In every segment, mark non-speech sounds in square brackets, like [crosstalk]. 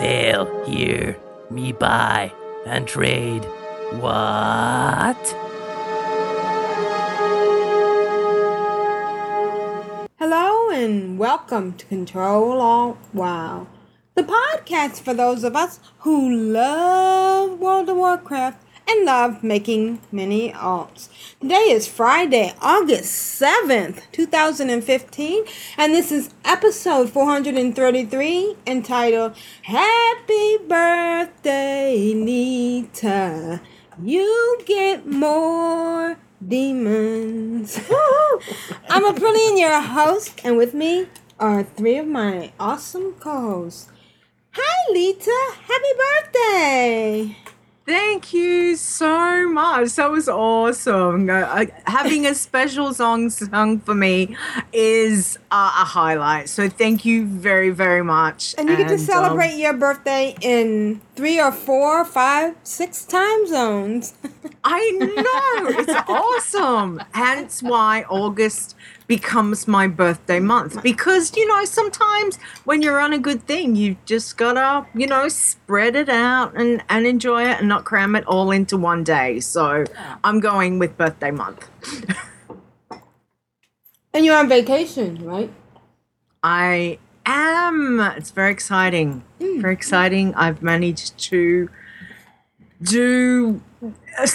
Sail here, me buy and trade. What? Hello and welcome to Control Alt Wow, the podcast for those of us who love World of Warcraft and love making mini alts. Today is Friday, August 7th, 2015, and this is episode 433 entitled Happy Birthday, Leeta. You get more demons. [laughs] I'm Aprillian, your host, and with me are three of my awesome co-hosts. Hi, Leeta. Happy birthday. Thank you so much. That was awesome. Uh, uh, having a special song sung for me is uh, a highlight. So thank you very, very much. And you get to um, celebrate your birthday in three or four, five, six time zones. [laughs] I know. It's awesome. Hence why August becomes my birthday mm. month. Because you know sometimes when you're on a good thing you just gotta you know spread it out and and enjoy it and not cram it all into one day. So i'm going with birthday month. [laughs] And you're on vacation, right? i am. It's very exciting. Hmm. Very exciting. I've managed to do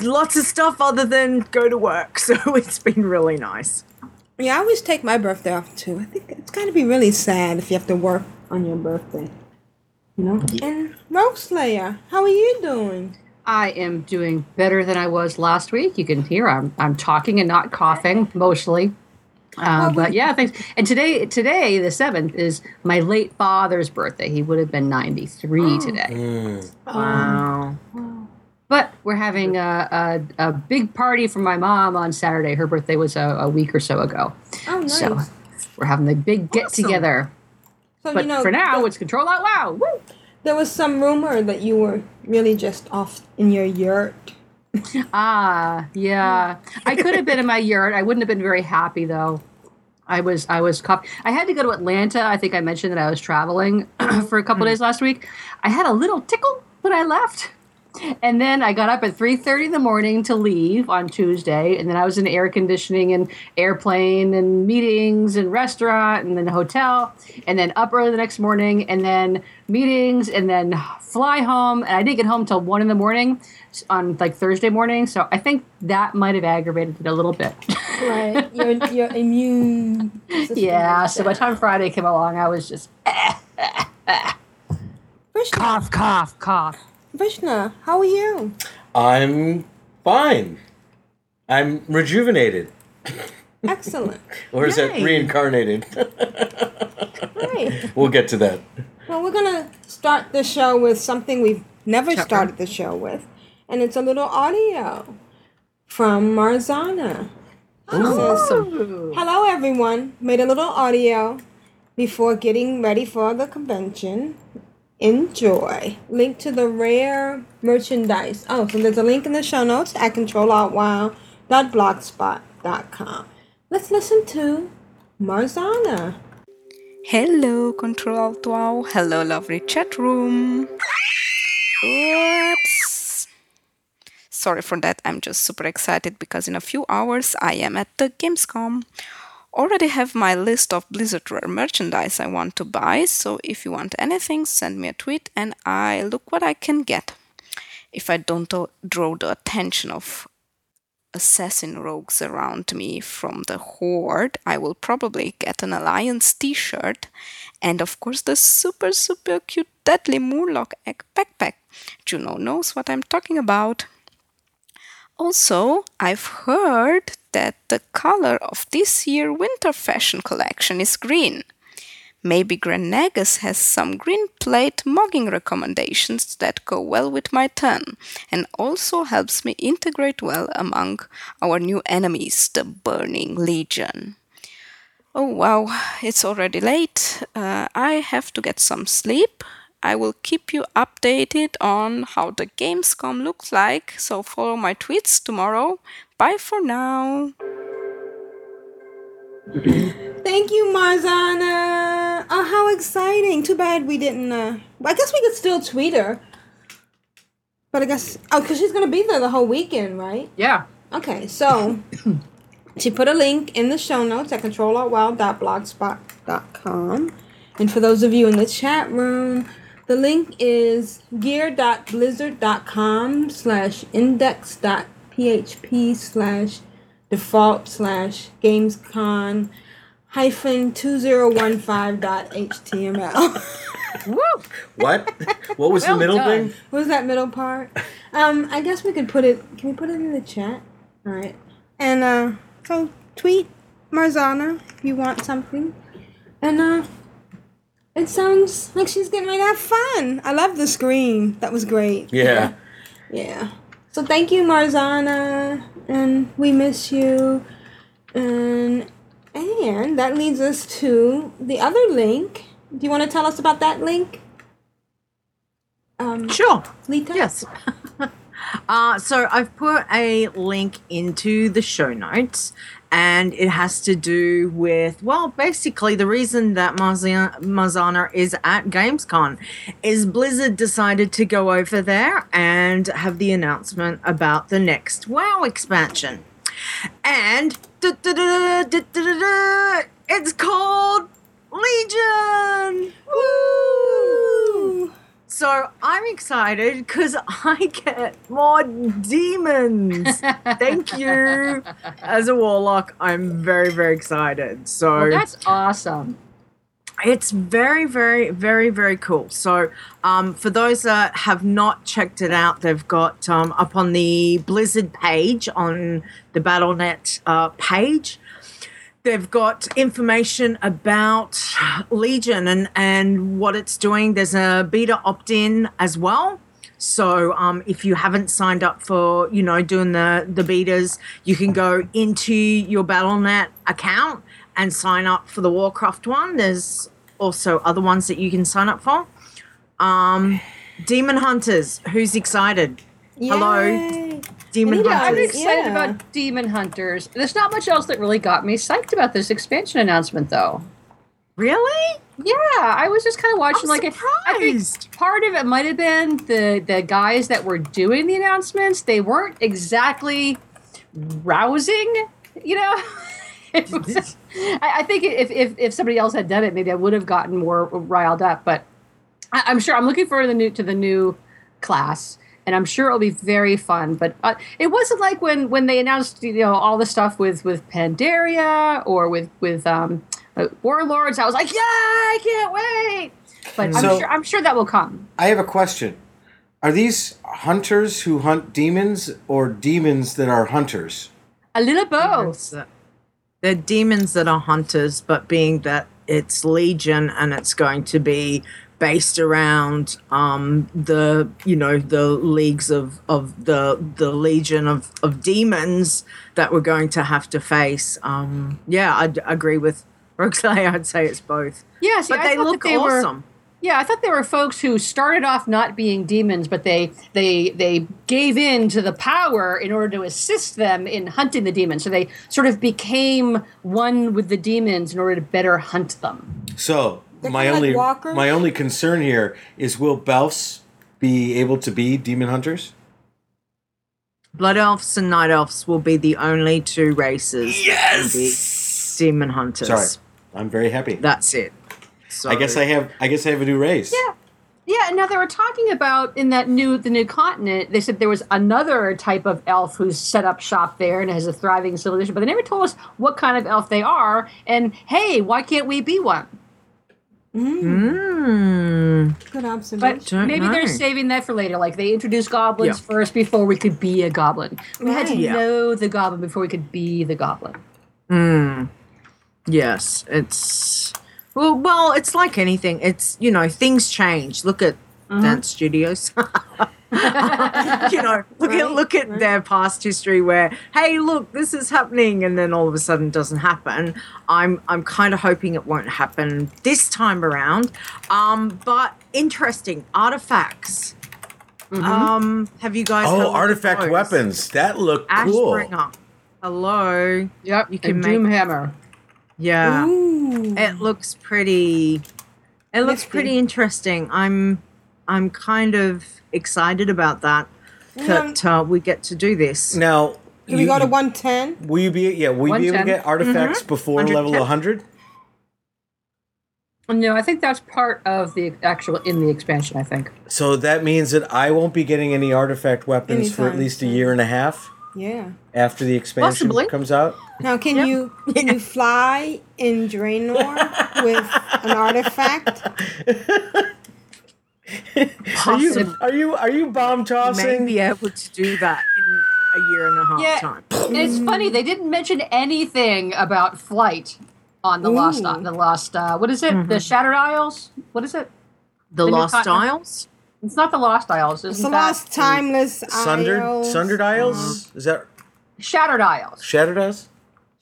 lots of stuff other than go to work. [laughs] So it's been really nice Yeah, I always take my birthday off too. I think it's gotta be really sad if you have to work on your birthday. You know? And Rogueslayer, how are you doing? I am doing better than I was last week. You can hear I'm I'm talking and not coughing mostly. Uh, but yeah, thanks. And today, today the seventh is my late father's birthday. He would have been ninety three today. wow But we're having a, a, a big party for my mom on Saturday. Her birthday was a, a week or so ago. Oh, nice. So we're having a big get together. So, But you know, for now, there, it's Control Alt Wow. Woo! there was some rumor that you were really just off in your yurt. [laughs] Ah, yeah. I could have been in my yurt. I wouldn't have been very happy though. I was I was cough- I had to go to Atlanta. I think I mentioned that I was traveling [clears throat] for a couple days last week. I had a little tickle when I left. And then I got up at 3:30 in the morning to leave on Tuesday, and then I was in air conditioning and airplane and meetings and restaurant and then hotel, and then up early the next morning, and then meetings, and then fly home. And I didn't get home till one in the morning on like Thursday morning, so I think that might have aggravated it a little bit. Right. [laughs] your your immune yeah. So by the time Friday came along, I was just eh, eh, eh. Krishna, Cough, cough, cough. Krishna, how are you? I'm fine. I'm rejuvenated. Excellent. [laughs] Or is that reincarnated? Right. [laughs] we'll get to that. Well, we're gonna start the show with something we've never started the show with, and it's a little audio from Marzana. She says, Hello, everyone. Made a little audio before getting ready for the convention. Enjoy. Link to the rare merchandise. Oh, so there's a link in the show notes at ctrlaltwow.blogspot.com. Let's listen to Marzana. Hello, Control Alt Wow. Hello, lovely chat room. Oops. Sorry for that. I'm just super excited because in a few hours I am at the Gamescom. Already have my list of Blizzard Rare merchandise I want to buy, so if you want anything, send me a tweet and I look what I can get. If I don't uh, draw the attention of assassin rogues around me from the horde, I will probably get an alliance t-shirt and of course the super super cute deadly murloc egg backpack. Juno knows what I'm talking about. Also, I've heard that the color of this year winter fashion collection is green. Maybe Grand Nagus has some green plate mogging recommendations that go well with my turn and also helps me integrate well among our new enemies, the Burning Legion. Oh wow, it's already late. Uh, I have to get some sleep. I will keep you updated on how the Gamescom looks like, so follow my tweets tomorrow. Bye for now. Thank you, Marzana. Oh, how exciting. Too bad we didn't, uh, I guess we could still tweet her. But I guess, oh, because she's going to be there the whole weekend, right? Yeah. Okay, so [coughs] she put a link in the show notes at ctrlaltwow.blogspot.com. And for those of you in the chat room, the link is gear.blizzard.com slash index.php slash default slash gamescom hyphen 2015.html. Woo! What? What was Well the middle done. thing? What was that middle part? Um, I guess we could put it. Can we put it in the chat? All right. And uh, so tweet Marzana if you want something. And uh, it sounds like she's getting ready to have fun. I love the screen. That was great. Yeah. Yeah. So thank you, Marzana, and we miss you. And and that leads us to the other link. Do you want to tell us about that link? Um, Sure. Leeta? Yes. [laughs] uh, so I've put a link into the show notes, and it has to do with, well, basically, the reason that Marzana is at Gamescom is Blizzard decided to go over there and have the announcement about the next WoW expansion. And it's called Legion! Woo! So I'm excited because I get more demons. Thank you. As a warlock, I'm very, very excited. So Well, that's awesome. it's very, very, very, very cool. So, um, for those that have not checked it out, they've got um, up on the Blizzard page on the Battle.net uh, page. They've got information about Legion and, and what it's doing. There's a beta opt in as well. So um, if you haven't signed up for, you know, doing the, the betas, you can go into your Battle.net account and sign up for the Warcraft one. There's also other ones that you can sign up for. Um, Demon Hunters, who's excited? Hello, Demon Anita, I'm excited Yeah. about Demon Hunters. There's not much else that really got me psyched about this expansion announcement, though. Really? Yeah, I was just kind of watching. I'm like, I think part of it might have been the the guys that were doing the announcements. They weren't exactly rousing, you know. [laughs] Was- I, I think if, if if somebody else had done it, maybe I would have gotten more riled up. But I, I'm sure I'm looking forward to the new to the new class, and I'm sure it'll be very fun. But uh, it wasn't like when when they announced you know all the stuff with with Pandaria or with with um, uh, Warlords. I was like, yeah, I can't wait. But I'm sure I'm sure that will come. I have a question. Are these hunters who hunt demons or demons that are hunters? A little both. They're demons that are hunters, but being that it's Legion and it's going to be based around um, the you know the leagues of of the the legion of of demons that we're going to have to face. Um, yeah, I'd agree with [laughs] Roxley. I'd say it's both, Yeah, see, but I they look that they were- awesome. Yeah, I thought there were folks who started off not being demons, but they they they gave in to the power in order to assist them in hunting the demons. So they sort of became one with the demons in order to better hunt them. So They're my kinda like only walkers? my only concern here is will Belfs be able to be demon hunters? Blood elves and night elves will be the only two races. Yes, demon hunters. Sorry, I'm very happy. That's it. So, I guess I have I guess I have a new race. Yeah. Yeah, now they were talking about in that new the new continent. They said there was another type of elf who's set up shop there and has a thriving civilization, but they never told us what kind of elf they are. And hey, why can't we be one? Mm, Good But observation. Don't maybe they're know. saving that for later. Like they introduced goblins Yeah. first before we could be a goblin. We had to Right. Yeah. know the goblin before we could be the goblin. mm. Yes, it's Well, well, it's like anything. It's you know things change. Look at dance studios. [laughs] [laughs] you know, look at look at their past history where, hey, look, this is happening, and then all of a sudden it doesn't happen. I'm I'm kind of hoping it won't happen this time around. Um, but interesting artifacts. Um, have you guys? Oh, look at artifact those? weapons. That looked cool. Ashbringer. Hello. Yep. You can and make- Doomhammer. Yeah. Ooh. It looks pretty. It looks Nifty. pretty interesting. I'm, I'm kind of excited about that. That uh, we get to do this. Now, Can we you- go to 110? Will you be? Yeah, will you be able to get artifacts Mm-hmm. before level 110. 100? No, I think that's part of the actual in the expansion. I think. So that means that I won't be getting any artifact weapons for at least a year and a half Yeah. after the expansion Possibly. comes out. Now, can you can you [laughs] fly in Draenor with an artifact? [laughs] Are you are you are you bomb May tossing? be able to do that in a year and a half Yeah. time. And it's funny they didn't mention anything about flight on the lost Ooh. the lost uh, what is it the Shattered Isles? What is it? The The Lost continent. Isles. It's not the Lost Isles. It's the lost timeless Sundered Isles, Sundered Isles? Is that Shattered Isles Shattered Isles?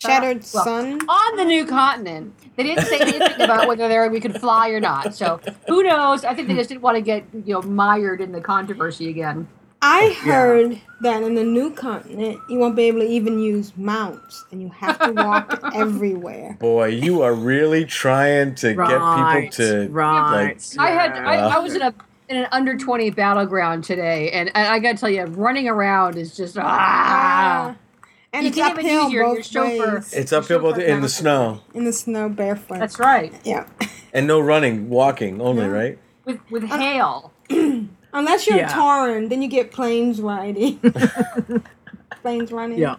Shattered Well, Sun. on the new continent. They didn't say anything about [laughs] whether there we could fly or not. So who knows? I think they just didn't want to get you know mired in the controversy again. I heard that in the new continent, you won't be able to even use mounts, and you have to walk [laughs] everywhere. Boy, you are really trying to Right. get people to right. like I had I, I was in a in an under twenty battleground today, and, and I got to tell you, running around is just ah. And You it's can't even use your- your both chauffeur. ways. it's uphill both in the snow In the snow, barefoot. That's right. Yeah. [laughs] and no running, walking only, right? With with hail. [clears throat] Unless you're Yeah. Tauren, then you get plains riding. [laughs] plains running. Yeah.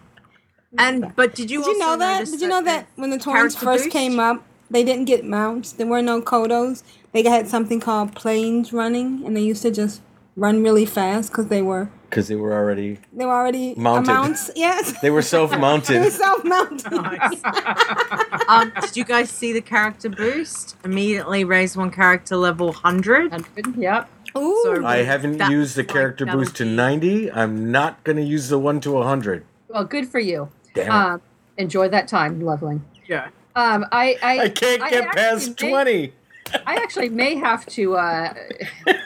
And but did you Did you know that? Did you know that when the Taurens character first boost? came up, they didn't get mounts. There were no Kodos. They had something called plains running, and they used to just run really fast because they were Because they were already they were already Mounted. mounts. Yes, they were [laughs] they were self-mounted. self-mounted. [laughs] um, did you guys see the character boost? Immediately raise one character level hundred. Hundred. Yep. Ooh, So- I haven't used the character that'll boost to 90. I'm not going to use the 1 to 100. Well, good for you. Damn it. Um, enjoy that time leveling. Yeah. Um, I I, I can't get actually past may- 20. I actually may have to uh,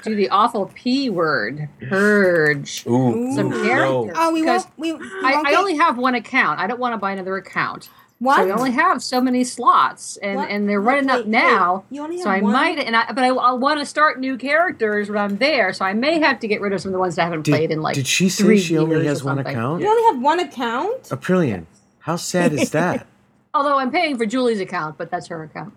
do the awful P word, purge. Ooh, Some ooh, characters. oh, we won't. We, we I, won't I get- only have one account. I don't want to buy another account. what? So I only have so many slots, and, What? and they're Wait, running wait, up now. wait. You only So I one? might, and I, but I, I want to start new characters when I'm there. So I may have to get rid of some of the ones that I haven't played in like. did she say three she only years or has one something. account? You only have one account. Aprillian, how sad is that? [laughs] Although I'm paying for Julie's account, but that's her account,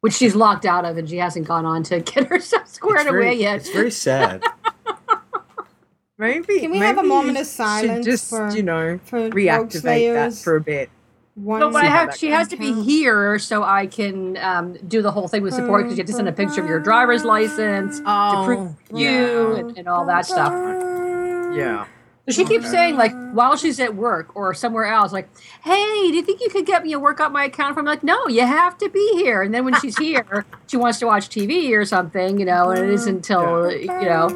which she's locked out of, and she hasn't gone on to [laughs] get herself squared very, away yet. It's very sad. [laughs] Maybe. Can we have a moment of silence Just for- you know for reactivate that for a bit. One. No, but I have. She has to be here so I can um, do the whole thing with support because you have to send a picture of your driver's license to Oh, prove you and, and all that stuff. Yeah. So she keeps saying like while she's at work or somewhere else, like, "Hey, do you think you could get me a work out my account?" From like, "No, you have to be here." And then when she's here, [laughs] she wants to watch TV or something, you know, and it isn't until you know.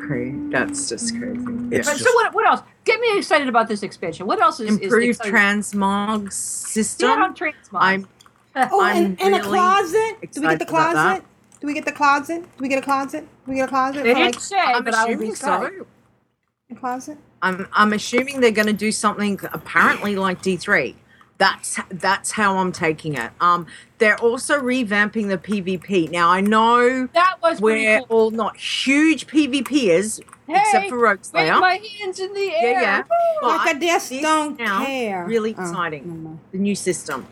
Crazy. That's just crazy. It's But just, so what? What else? Get me excited about this expansion. What else is is Improved exciting? transmog system. Yeah, on transmog. I'm [laughs] Oh, I'm and, and a closet. Do we get the excited about that. closet? Do we get the closet? Do we get a closet? Do we get a closet? They didn't like, say, I'm but I would be assuming so. Excited. a closet? I'm I'm assuming they're going to do something apparently like D3. That's that's how I'm taking it. Um, they're also revamping the PvP. Now I know That was we're cool. all not huge PvPers, except for Rogue Wave Slayer. my hands in the Yeah, air. yeah. Like I But just don't sounds care. Really Oh, exciting. never mind. The new system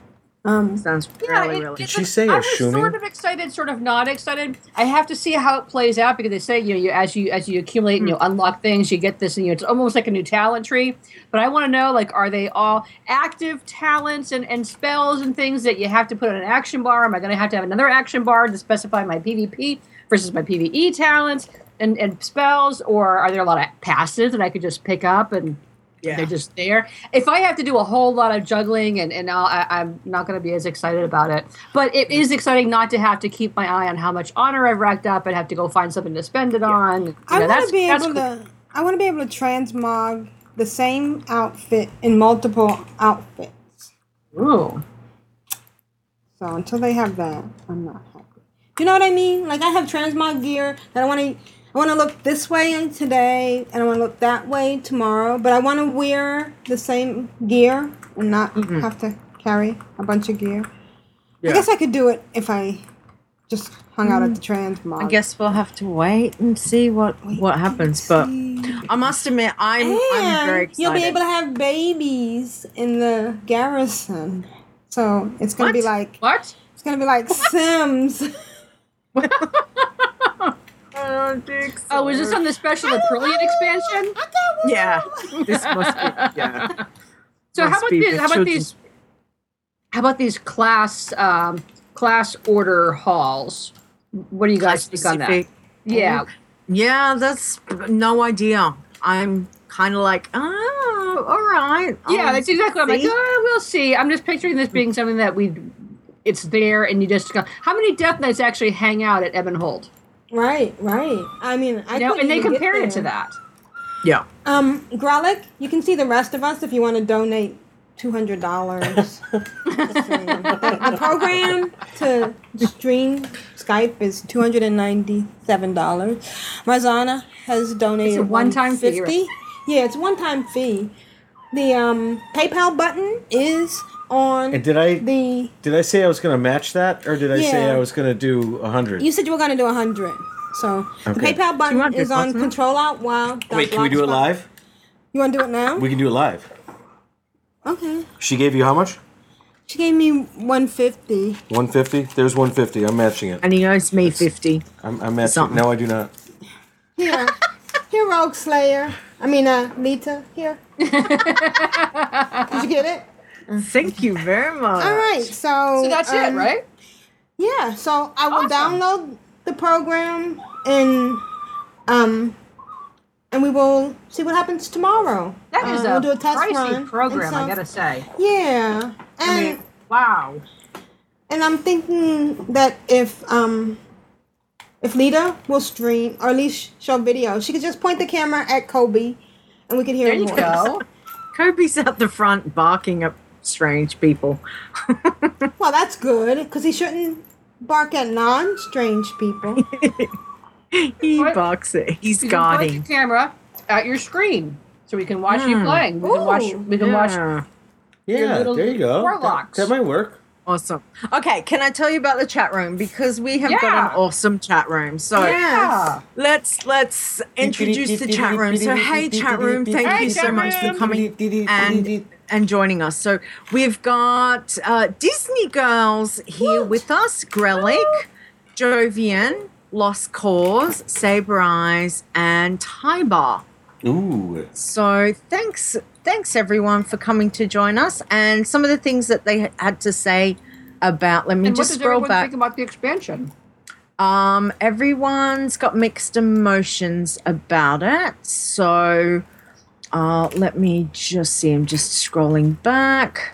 Um, sounds Yeah, really it- really. it's she like- say I a was Shumi? sort of excited, sort of not excited. I have to see how it plays out because they say you know you as you as you accumulate and you unlock things, you get this and you know, it's almost like a new talent tree. But I want to know like are they all active talents and, and spells and things that you have to put on an action bar? Am I going to have to have another action bar to specify my PvP versus my PvE talents and, and spells, or are there a lot of passives that I could just pick up and Yeah. They're just there. If I have to do a whole lot of juggling, and, and I'll, I, I'm not going to be as excited about it. But it is exciting not to have to keep my eye on how much honor I've racked up and have to go find something to spend it on. You I want to be able cool. to. I want to be able to transmog the same outfit in multiple outfits. Ooh. So until they have that, I'm not happy. You know what I mean? Like I have transmog gear that I want to. I want to look this way today, and I want to look that way tomorrow. But I want to wear the same gear and not have to carry a bunch of gear. I guess I could do it if I just hung out at the mm. transmog. I guess we'll have to wait and see what what happens. But I must admit, I'm I'm very excited. you'll be able to have babies in the garrison. So it's gonna be like What? it's gonna be like Sims. [laughs] Oh, Dix. Oh, is this on the special Aprillian expansion? Yeah, [laughs] this must be. Yeah. [laughs] So how about be these? How about these? How about these class um, class order halls? What do you guys think on that? Yeah, Yeah, that's no idea. I'm kind of like, oh, all right. yeah, I'll that's exactly. What I'm like, oh, we'll see. I'm just picturing this being something that we, it's there, and you just go. How many Death Knights actually hang out at Ebon Hold? Right, right. I mean, I You know, and they even compare it to that. Yeah. Um, Grelic, you can see the rest of us if you want to donate two hundred dollars. the, the program to stream Skype is two hundred and ninety-seven dollars. Marzana has donated It's a one-time fee, 150. Yeah, it's one-time fee. The um, PayPal button is on And did I the. did I say I was going to match that, or did I say Yeah. I was going to do a hundred? You said you were going to do a hundred. So the PayPal button is on? Control Alt Wow. Wait, can we do it live? You want to do it now? We can do it live. okay. She gave you how much? She gave me 150. One fifty. There's one fifty. I'm matching it. And he owes me fifty. I'm, I'm matching. Something. No, I do not. Here. [laughs] Here, Rogueslayer. I mean, uh, Leeta. Here. [laughs] Did you get it? Thank you very much. All right. So. So that's it, um, right? Yeah. So I will Awesome. download the program and um, and we will see what happens tomorrow. That is Uh, a we'll do a test pricey run. program, and I gotta say. Yeah. And I mean, wow. and I'm thinking that if um if Leeta will stream or at least show video, she could just point the camera at Kobe and we could hear There his you voice. go. [laughs] Kobe's out the front barking at strange people. Well, that's good because he shouldn't bark at non-strange people. he What? barks it. He's You can point guarding. the camera at your screen so we can watch you playing. We can watch. Ooh, We can watch. Yeah. Yeah, little there you go. That, warlocks. that might work. Awesome. Okay, can I tell you about the chat room because we have got an awesome chat room. So Yeah. let's let's introduce the chat room. So hey chat room, thank Hey, you so chat much for coming and and joining us. So we've got uh, Disney girls here with us: Grelic, Jovian, Lost Cause, Saber Eyes, and Tybar. Ooh. So thanks, thanks everyone for coming to join us. And some of the things that they had to say about. Let me And what just does scroll everyone back. think about the expansion? Um, everyone's got mixed emotions about it. So, uh, let me just see. I'm just scrolling back.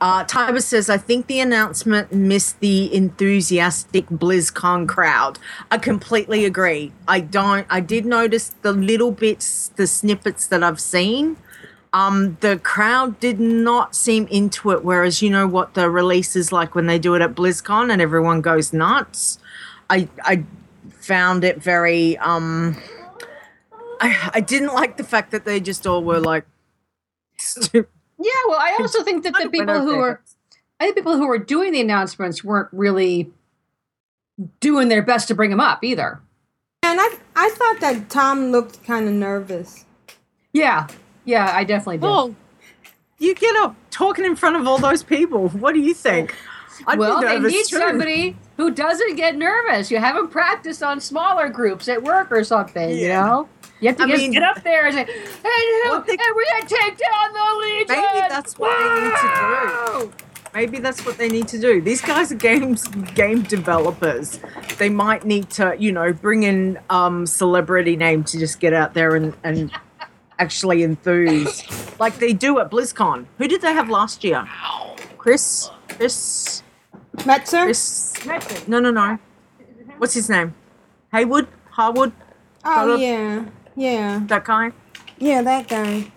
Uh, Tiber says, I think the announcement missed the enthusiastic BlizzCon crowd. I completely agree. I don't, I did notice the little bits, the snippets that I've seen. Um, the crowd did not seem into it, whereas you know what the release is like when they do it at BlizzCon and everyone goes nuts. I I found it very um I I didn't like the fact that they just all were like stupid. Yeah, well, I also think that the people who were, I think people who were doing the announcements weren't really doing their best to bring them up either. and I I thought that Tom looked kind of nervous. Yeah, yeah, I definitely did. Well, you get up talking in front of all those people. What do you think? I'd be well, they nervous need too. somebody who doesn't get nervous. You haven't practiced on smaller groups at work or something, you know? You have to I just mean- get up there and say, and, who, Well, they- and we're going to take down the Legion! Maybe that's what they need to do. Maybe that's what they need to do. These guys are games game developers. They might need to, you know, bring in um celebrity name to just get out there and and [laughs] actually enthuse. like they do at BlizzCon. Who did they have last year? Chris, Chris, Metzen? Chris. No, no, no. What's his name? Haywood, Harwood, Oh, yeah. Yeah. that guy. Yeah, that guy.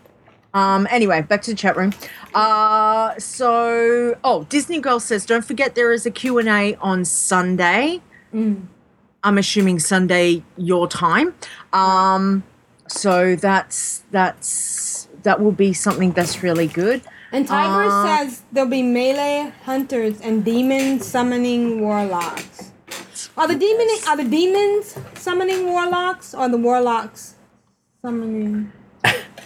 Um. Anyway, back to the chat room. Uh. So, oh, Disney Girl says, don't forget there is a Q and A on Sunday. I'm assuming Sunday your time. Um. So that's that's that will be something that's really good. And Tiger Uh, says there'll be melee hunters and demons summoning warlocks. Are the demon are the demons summoning warlocks or the warlocks summoning?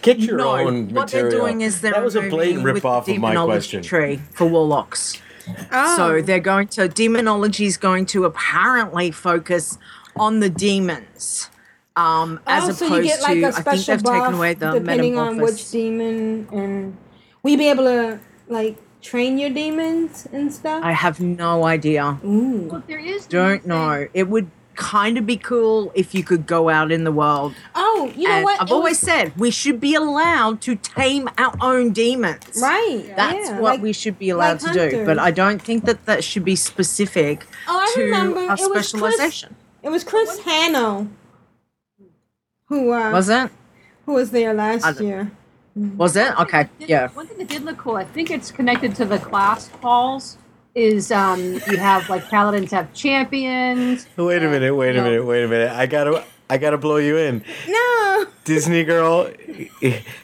Get your no, own what they're material. doing is they're that was a blatant removing with rip off of my question. tree for warlocks. Oh. So they're going to demonology is going to apparently focus on the demons. Um, as oh, opposed so you get like to, a I think they've buff taken away the depending on which demon, and will you be able to like train your demons and stuff? I have no idea. Ooh. There is Don't know. It would kind of be cool if you could go out in the world. Oh, you know and what? I've It always was- said we should be allowed to tame our own demons. right. That's yeah, what like- we should be allowed like to do. But. I don't think that that should be specific Oh, I to remember. a It was Chris- specialization. It was Chris Hanno who uh, Was it? who was there last year. Was it? Okay. Yeah. One thing that did look cool, I think it's connected to the class halls, is um, you have like paladins have champions. [laughs] Wait a minute, wait a No. minute, wait a minute. I gotta I gotta blow you in. No. Disney girl,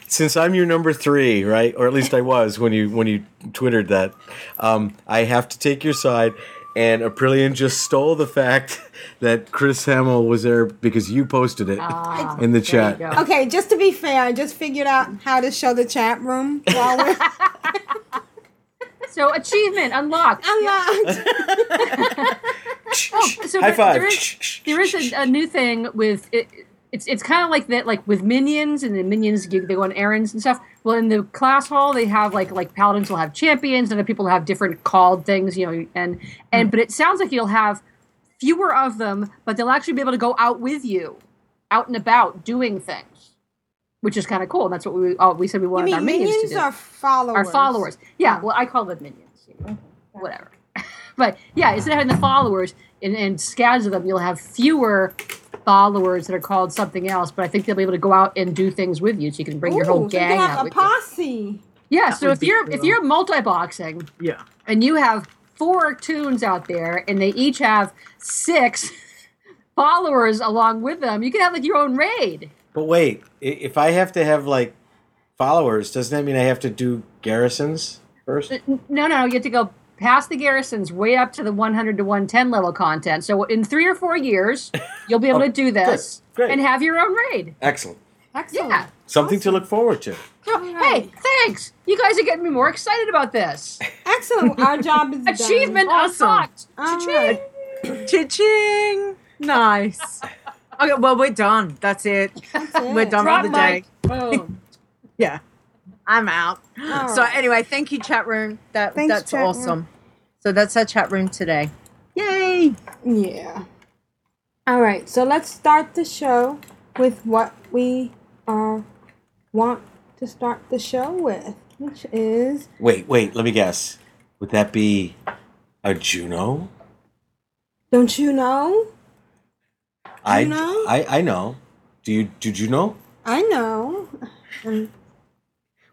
since I'm your number three, right? Or at least I was when you when you twittered that. Um, I have to take your side, and Aprillian just stole the fact [laughs] that Chris Hamill was there because you posted it Ah, in the chat. Okay, just to be fair, I just figured out how to show the chat room while we're [laughs] So achievement unlocked. [laughs] unlocked. [laughs] Oh, so High there- five. There is, there is a, a new thing with it. It's it's kind of like that, like with minions, and the minions you- they go on errands and stuff. Well, in the class hall, they have like like paladins will have champions, and other people have different called things, you know. And and but it sounds like you'll have fewer of them, but they'll actually be able to go out with you, out and about doing things, which is kind of cool. And that's what we oh, we said we You wanted our mean minions, minions to do are followers? our followers. Yeah, well, I call them minions. You know? Whatever. [laughs] but yeah, instead of having the followers and, and scads of them, you'll have fewer followers that are called something else. But I think they'll be able to go out and do things with you, so you can bring your whole so you gang can out have a with you. posse. Yeah, That so if you're if you're multi-boxing Yeah. and you have four toons out there and they each have six [laughs] followers along with them, you can have like your own raid. But wait, if I have to have like followers, doesn't that mean I have to do garrisons first? No, no, you have to go past the garrisons way up to the 100 to 110 level content. So in three or four years, [laughs] you'll be able Oh, to do this good, great. and have your own raid. Excellent. Excellent. Yeah. Something to look forward to. So, hey, thanks. You guys are getting me more excited about this. Excellent. Our [laughs] job is done. Achievement Awesome. unlocked. All Cha-ching. Cha-ching! Nice. [laughs] okay, well, we're done. That's it. We're done Drop for the day. Boom. [laughs] Yeah. I'm out. All So right. anyway, thank you, chat room. That Thanks, that's chat room. awesome. So that's our chat room today. Yay! Yeah. All right. So let's start the show with what we uh, want to start the show with, which is Wait, wait, let me guess. Would that be a Juno? don't you know? I, Juno? I I know. Do you did you know? I know. Um,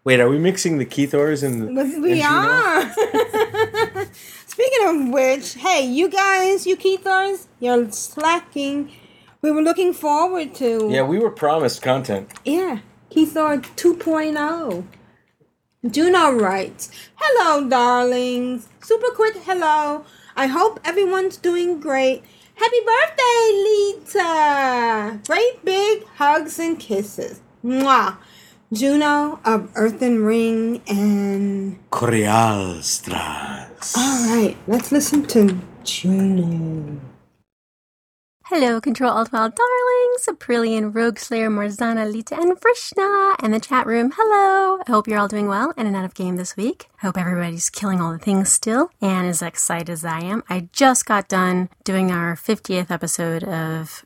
Wait, are we mixing the Keithors and, But and we Juno? are. [laughs] Speaking of which, hey, you guys, you Keithers, you're slacking. We were looking forward to. Yeah, we were promised content. Yeah, Keithor 2.0. Juno writes, Hello, darlings. Super quick hello. I hope everyone's doing great. Happy birthday, Leeta! Great big hugs and kisses. Mwah! Juno of Earthen Ring and. Korialstrasz. Alright, let's listen to Juno. Hello, Control Alt Wow Darlings, Aprillian, Rogue Slayer, Marzana, Leeta, and Vrishna, and the chat room. Hello! I hope you're all doing well and out of game this week. I hope everybody's killing all the things still and as excited as I am. I just got done doing our 50th episode of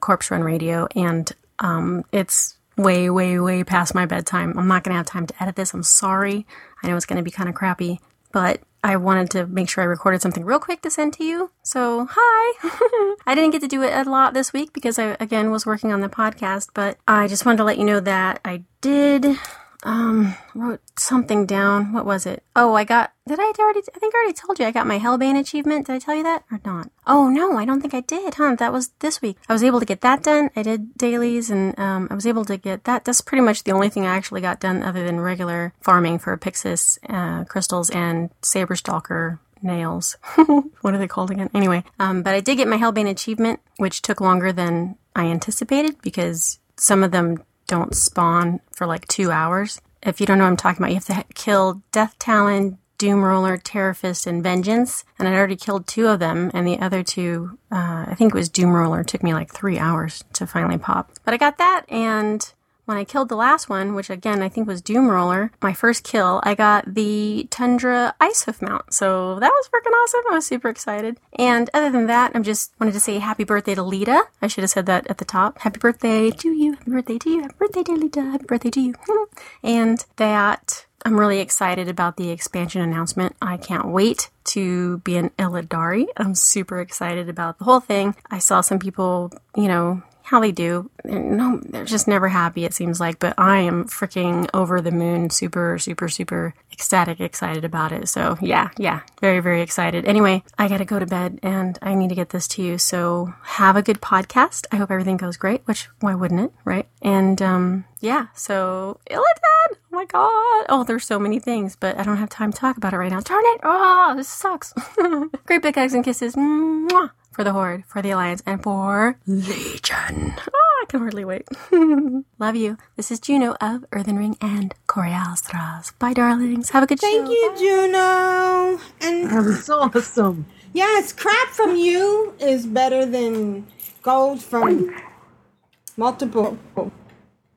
Corpse Run Radio, and um, it's way, way, way past my bedtime. I'm not going to have time to edit this. I'm sorry. I know it's going to be kind of crappy, but I wanted to make sure I recorded something real quick to send to you. So, hi. [laughs] I didn't get to do it a lot this week because I, again, was working on the podcast, but I just wanted to let you know that I did um wrote something down. What was it? Oh, I got did I already I think I already told you I got my Hellbane achievement. Did I tell you that or not? Oh no, I don't think I did, huh? That was this week. I was able to get that done. I did dailies and um I was able to get that that's pretty much the only thing I actually got done other than regular farming for Pixis uh, crystals and Saber Stalker nails. [laughs] what are they called again? Anyway, um, but I did get my Hellbane achievement, which took longer than I anticipated because some of them don't spawn for like two hours. If you don't know what I'm talking about, you have to kill Deathtalon, Doom Roller, Terrorfist, and Vengeance. And I'd already killed two of them, and the other two, uh, I think it was Doomroller, took me like three hours to finally pop. But I got that, and when I killed the last one, which again I think was Doomroller, my first kill, I got the Tundra Icehoof mount. So that was freaking awesome. I was super excited. And other than that, I'm just wanted to say happy birthday to Leeta. I should have said that at the top. Happy birthday to you. Happy birthday to you. Happy birthday to Leeta. Happy birthday to you. [laughs] and that I'm really excited about the expansion announcement. I can't wait to be an Illidari. I'm super excited about the whole thing. I saw some people, you know, how they do. No, they're just never happy, it seems like. But I am freaking over the moon, super, super, super ecstatic, excited about it. So, yeah, yeah, very, very excited. Anyway, I gotta go to bed and I need to get this to you. So, have a good podcast. I hope everything goes great, which, why wouldn't it, right? And, um, yeah, so, Illidan! Oh my god! Oh, there's so many things, but I don't have time to talk about it right now. Darn it! Oh, this sucks. [laughs] great big hugs and kisses. Mwah! For the Horde, for the Alliance, and for Legion. Oh, I can hardly wait. [laughs] Love you. This is Juno of Earthen Ring and Korialstrasz. Bye, darlings. Have a good Thank show. Thank you, Juno. And [laughs] That was awesome. yes, crap from you is better than gold from multiple.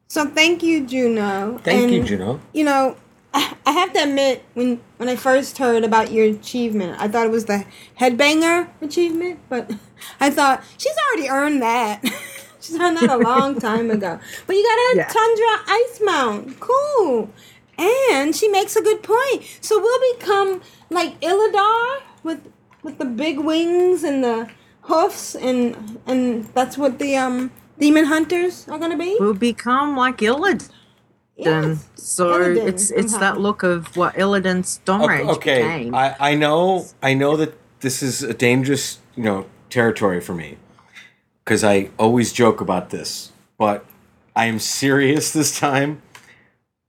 So thank you, Juno. Thank you, Juno. You know, I I have to admit, when when I first heard about your achievement, I thought it was the headbanger achievement, but [laughs] I thought she's already earned that. [laughs] she's earned that a long [laughs] time ago. But you got a Yeah. tundra ice mount, cool. And she makes a good point. So we'll become like Illidar with with the big wings and the hoofs, and and that's what the um demon hunters are gonna be. We'll become like Illidan. Yes. So Illidan, it's it's I'm that look of what Illidan's Storm Okay, Rage okay. became. I, I know I know that this is a dangerous you know territory for me because I always joke about this, but I am serious this time.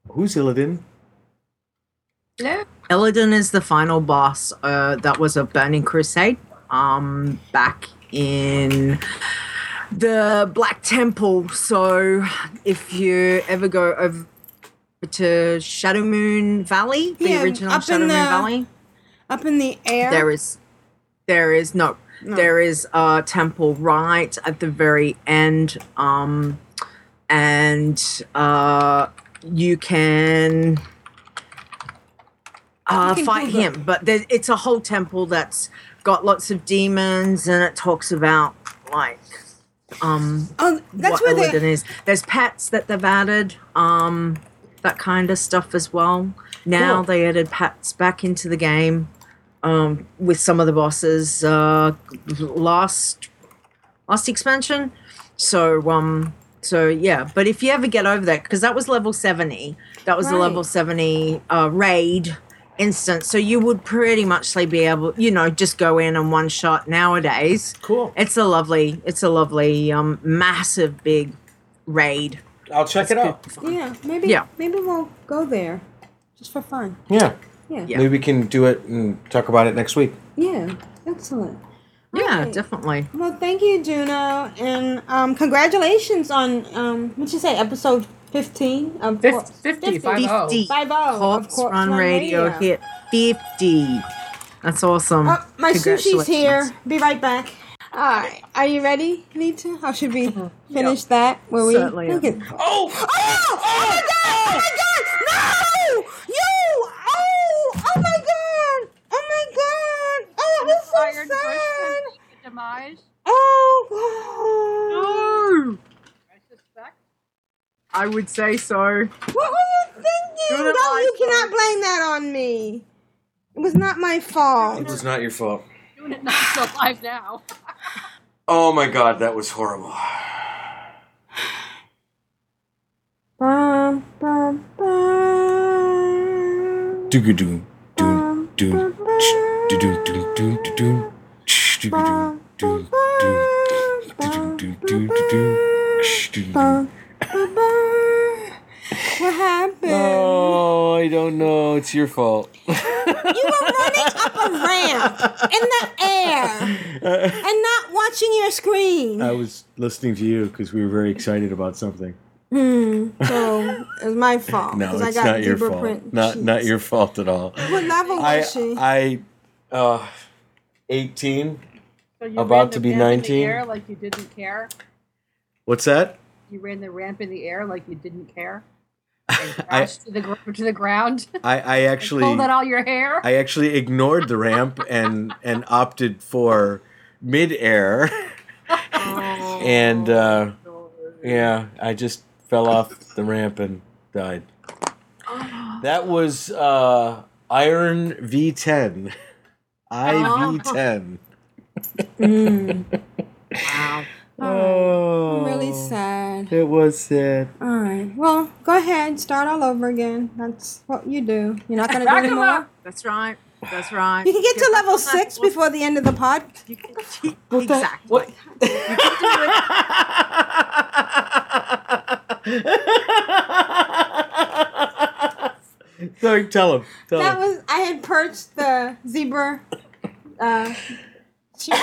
Who's Illidan? Illidan is the final boss. Uh, that was a Burning Crusade. Um, back in the Black Temple. So if you ever go over to Shadowmoon Valley, the Yeah, original Shadowmoon the- Valley, Up in the air. there is there is no, No. there is a temple right at the very end. Um, and uh, you can uh, can fight him. But there, it's a whole temple that's got lots of demons, and it talks about like um Oh, that's what where they. is. There's pets that they've added, um, that kind of stuff as well. Now Cool. they added pets back into the game, um, with some of the bosses uh, last last expansion. So um, so yeah. But if you ever get over that, because that was level seventy, that was the Right. level seventy uh, raid instance. So you would pretty much be able, you know, just go in and one shot nowadays. Cool. It's a lovely, it's a lovely, um, massive, big raid. I'll check it out. Yeah, maybe. Yeah. Maybe we'll go there, just for fun. Yeah. Yeah. Yeah. Maybe we can do it and talk about it next week. Yeah. Excellent. Yeah, Alright. definitely. Well, thank you, Juno, and um, congratulations on um, what you say, episode fifteen of Fif- Corpse- 50, 50. 50. Five oh of Corpse Corpse Run Radio, hit 50. That's awesome. Oh, my sushi's Congratulations. here. Be right back. All right, are you ready, Leeta? How should we mm-hmm. finish that? Where we Certainly look am. at- Oh! Oh! Oh, oh my god! Oh my god! No! You! Oh! Oh my god! Oh my god! Oh, that was so sad. Demise. Oh! No! I suspect. I would say so. What were you thinking? Do No, you my cannot blame that on me. It was not my fault. It was not your fault. Doing it not [laughs] so live now. Oh my god, that was horrible. Bum, bum, bum. Doo doo doo doo doo doo doo doo doo doo doo doo doo doo doo doo Bum, bum, bum. What happened? Oh, I don't know. It's your fault. [laughs] You were running up a ramp in the air and not watching your screen. I was listening to you because we were very excited about something. Hmm. So it was my fault. No, 'cause I got not your fault. print Not not your fault at all. What level I was she? I uh, eighteen. So About to be 19? Air like you didn't care. What's that? You ran the ramp in the air like you didn't care. [laughs] I to the to the ground. [laughs] I, I actually pulled out all your hair. I actually ignored the ramp and and opted for midair. [laughs] and uh, yeah, I just fell off the ramp and died. [gasps] That was uh, Iron V10. IV10. wow. Oh, I'm really sad. It was sad. All right. Well, go ahead. Start all over again. That's what you do. You're not going to do Back any 'em more. up. That's right. That's right. You can get to level six one. before the end of the pod. You can, [laughs] exactly. [laughs] Sorry, tell him. Tell That him. was I had perched the zebra uh, sheet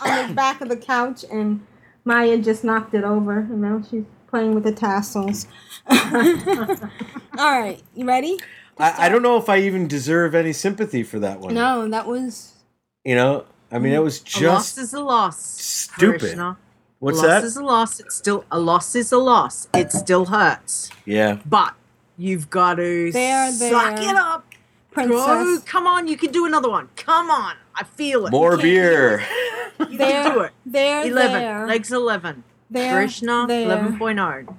on the back of the couch, and Maya just knocked it over, and now she's playing with the tassels. [laughs] All right, you ready? I, I don't know if I even deserve any sympathy for that one. No, that was You know, I mean, it was a loss just is a loss. stupid. Krishna. What's loss that? is a loss. It's still a loss is a loss. It still hurts, yeah. but you've got to There, suck it up. Go, princess. come on, you can do another one. Come on, I feel it. More beer. You There, can do it. there, Eleven. there, Legs eleven. there, Krishna there, eleven oh.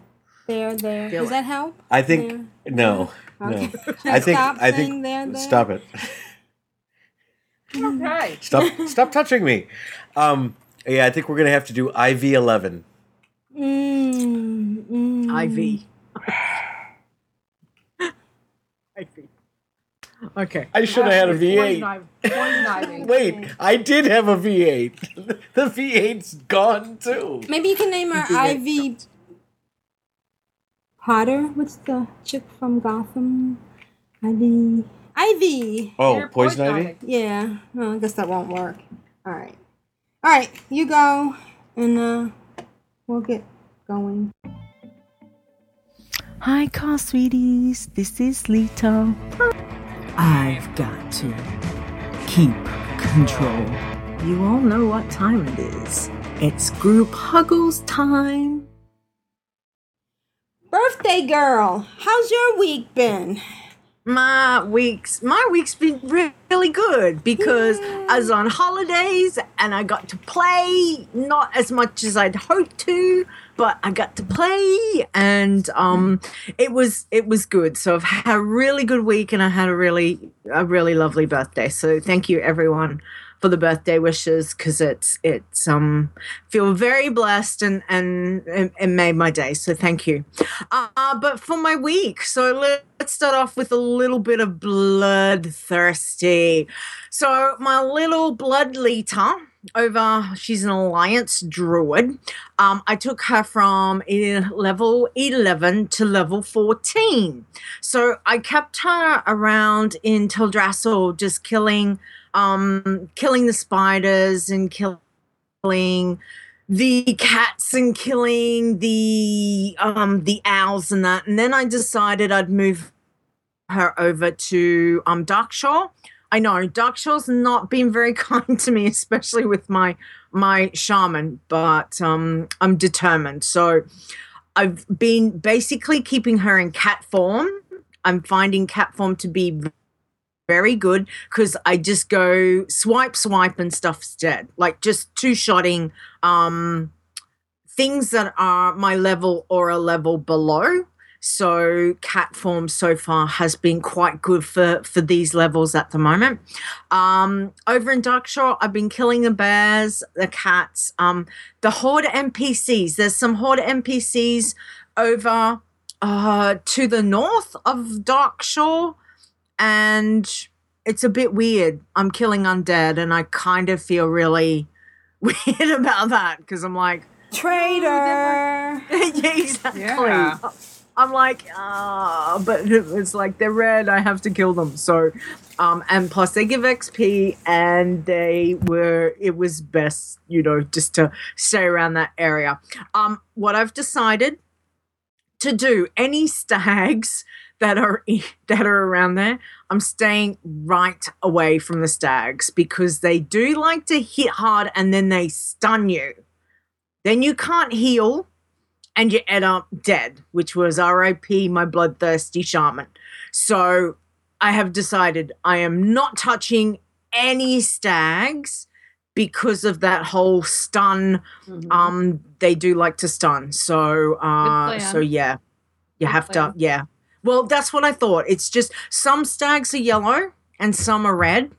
there, there. Feel Does it. that help? I think no, Okay. no. I [laughs] think Stop I saying think there, there. stop it. Okay. Stop stop touching me. Um yeah, I think we're gonna have to do IV eleven. Mm, mm. IV. IV. Okay. I should have had a Point V8. knife- point knifing. Wait, I did have a V8. The V8's gone too. Maybe you can name her Ivy Potter. What's the chick from Gotham? Ivy. Ivy. Oh, You're poison point ivy. Yeah. Well, I guess that won't work. All right. All right. You go, and uh, we'll get going. Hi, car sweeties. This is Leeta. I've got to keep control. You all know what time it is. It's group huggles time. Birthday girl, how's your week been? My weeks my week's been really good because I was on holidays and I got to play not as much as I'd hoped to but I got to play and um it was it was good. So I've had a really good week and I had a really a really lovely birthday. So thank you everyone for the birthday wishes because it's it's um feel very blessed and and it, made my day so thank you. Uh, but for my week so let's start off with a little bit of bloodthirsty. So my little blood leader over she's an alliance druid. Um i took her from level 11 to level 14 so i kept her around in teldrassil just killing um killing the spiders and killing the cats and killing the um the owls and that. And then i decided i'd move her over to um darkshore. I know darkshore's not been very [laughs] kind to me especially with my my shaman but um i'm determined. So i've been basically keeping her in cat form. I'm finding cat form to be very good because I just go swipe, swipe, and stuff's dead. Like just two shotting um things that are my level or a level below. So cat form so far has been quite good for for these levels at the moment. Um, over in Darkshore, I've been killing the bears, the cats, um, the horde NPCs. There's some horde NPCs over uh, to the north of Darkshore, and it's a bit weird. I'm killing undead, and I kind of feel really [laughs] weird about that because I'm like traitor. [laughs] yeah, exactly. Yeah. I'm like, ah, but [laughs] it's like they're red. I have to kill them. So, um, and plus they give XP, and they were. It was best, you know, just to stay around that area. Um, what I've decided to do, any stags that are [laughs] that are around there, I'm staying right away from the stags because they do like to hit hard and then they stun you. Then you can't heal and you end up dead, which was RIP, my bloodthirsty shaman. So I have decided I am not touching any stags because of that whole stun. Mhm. Um, they do like to stun. So uh so yeah. You Good have plan. to yeah. Well, that's what I thought. It's just some stags are yellow and some are red.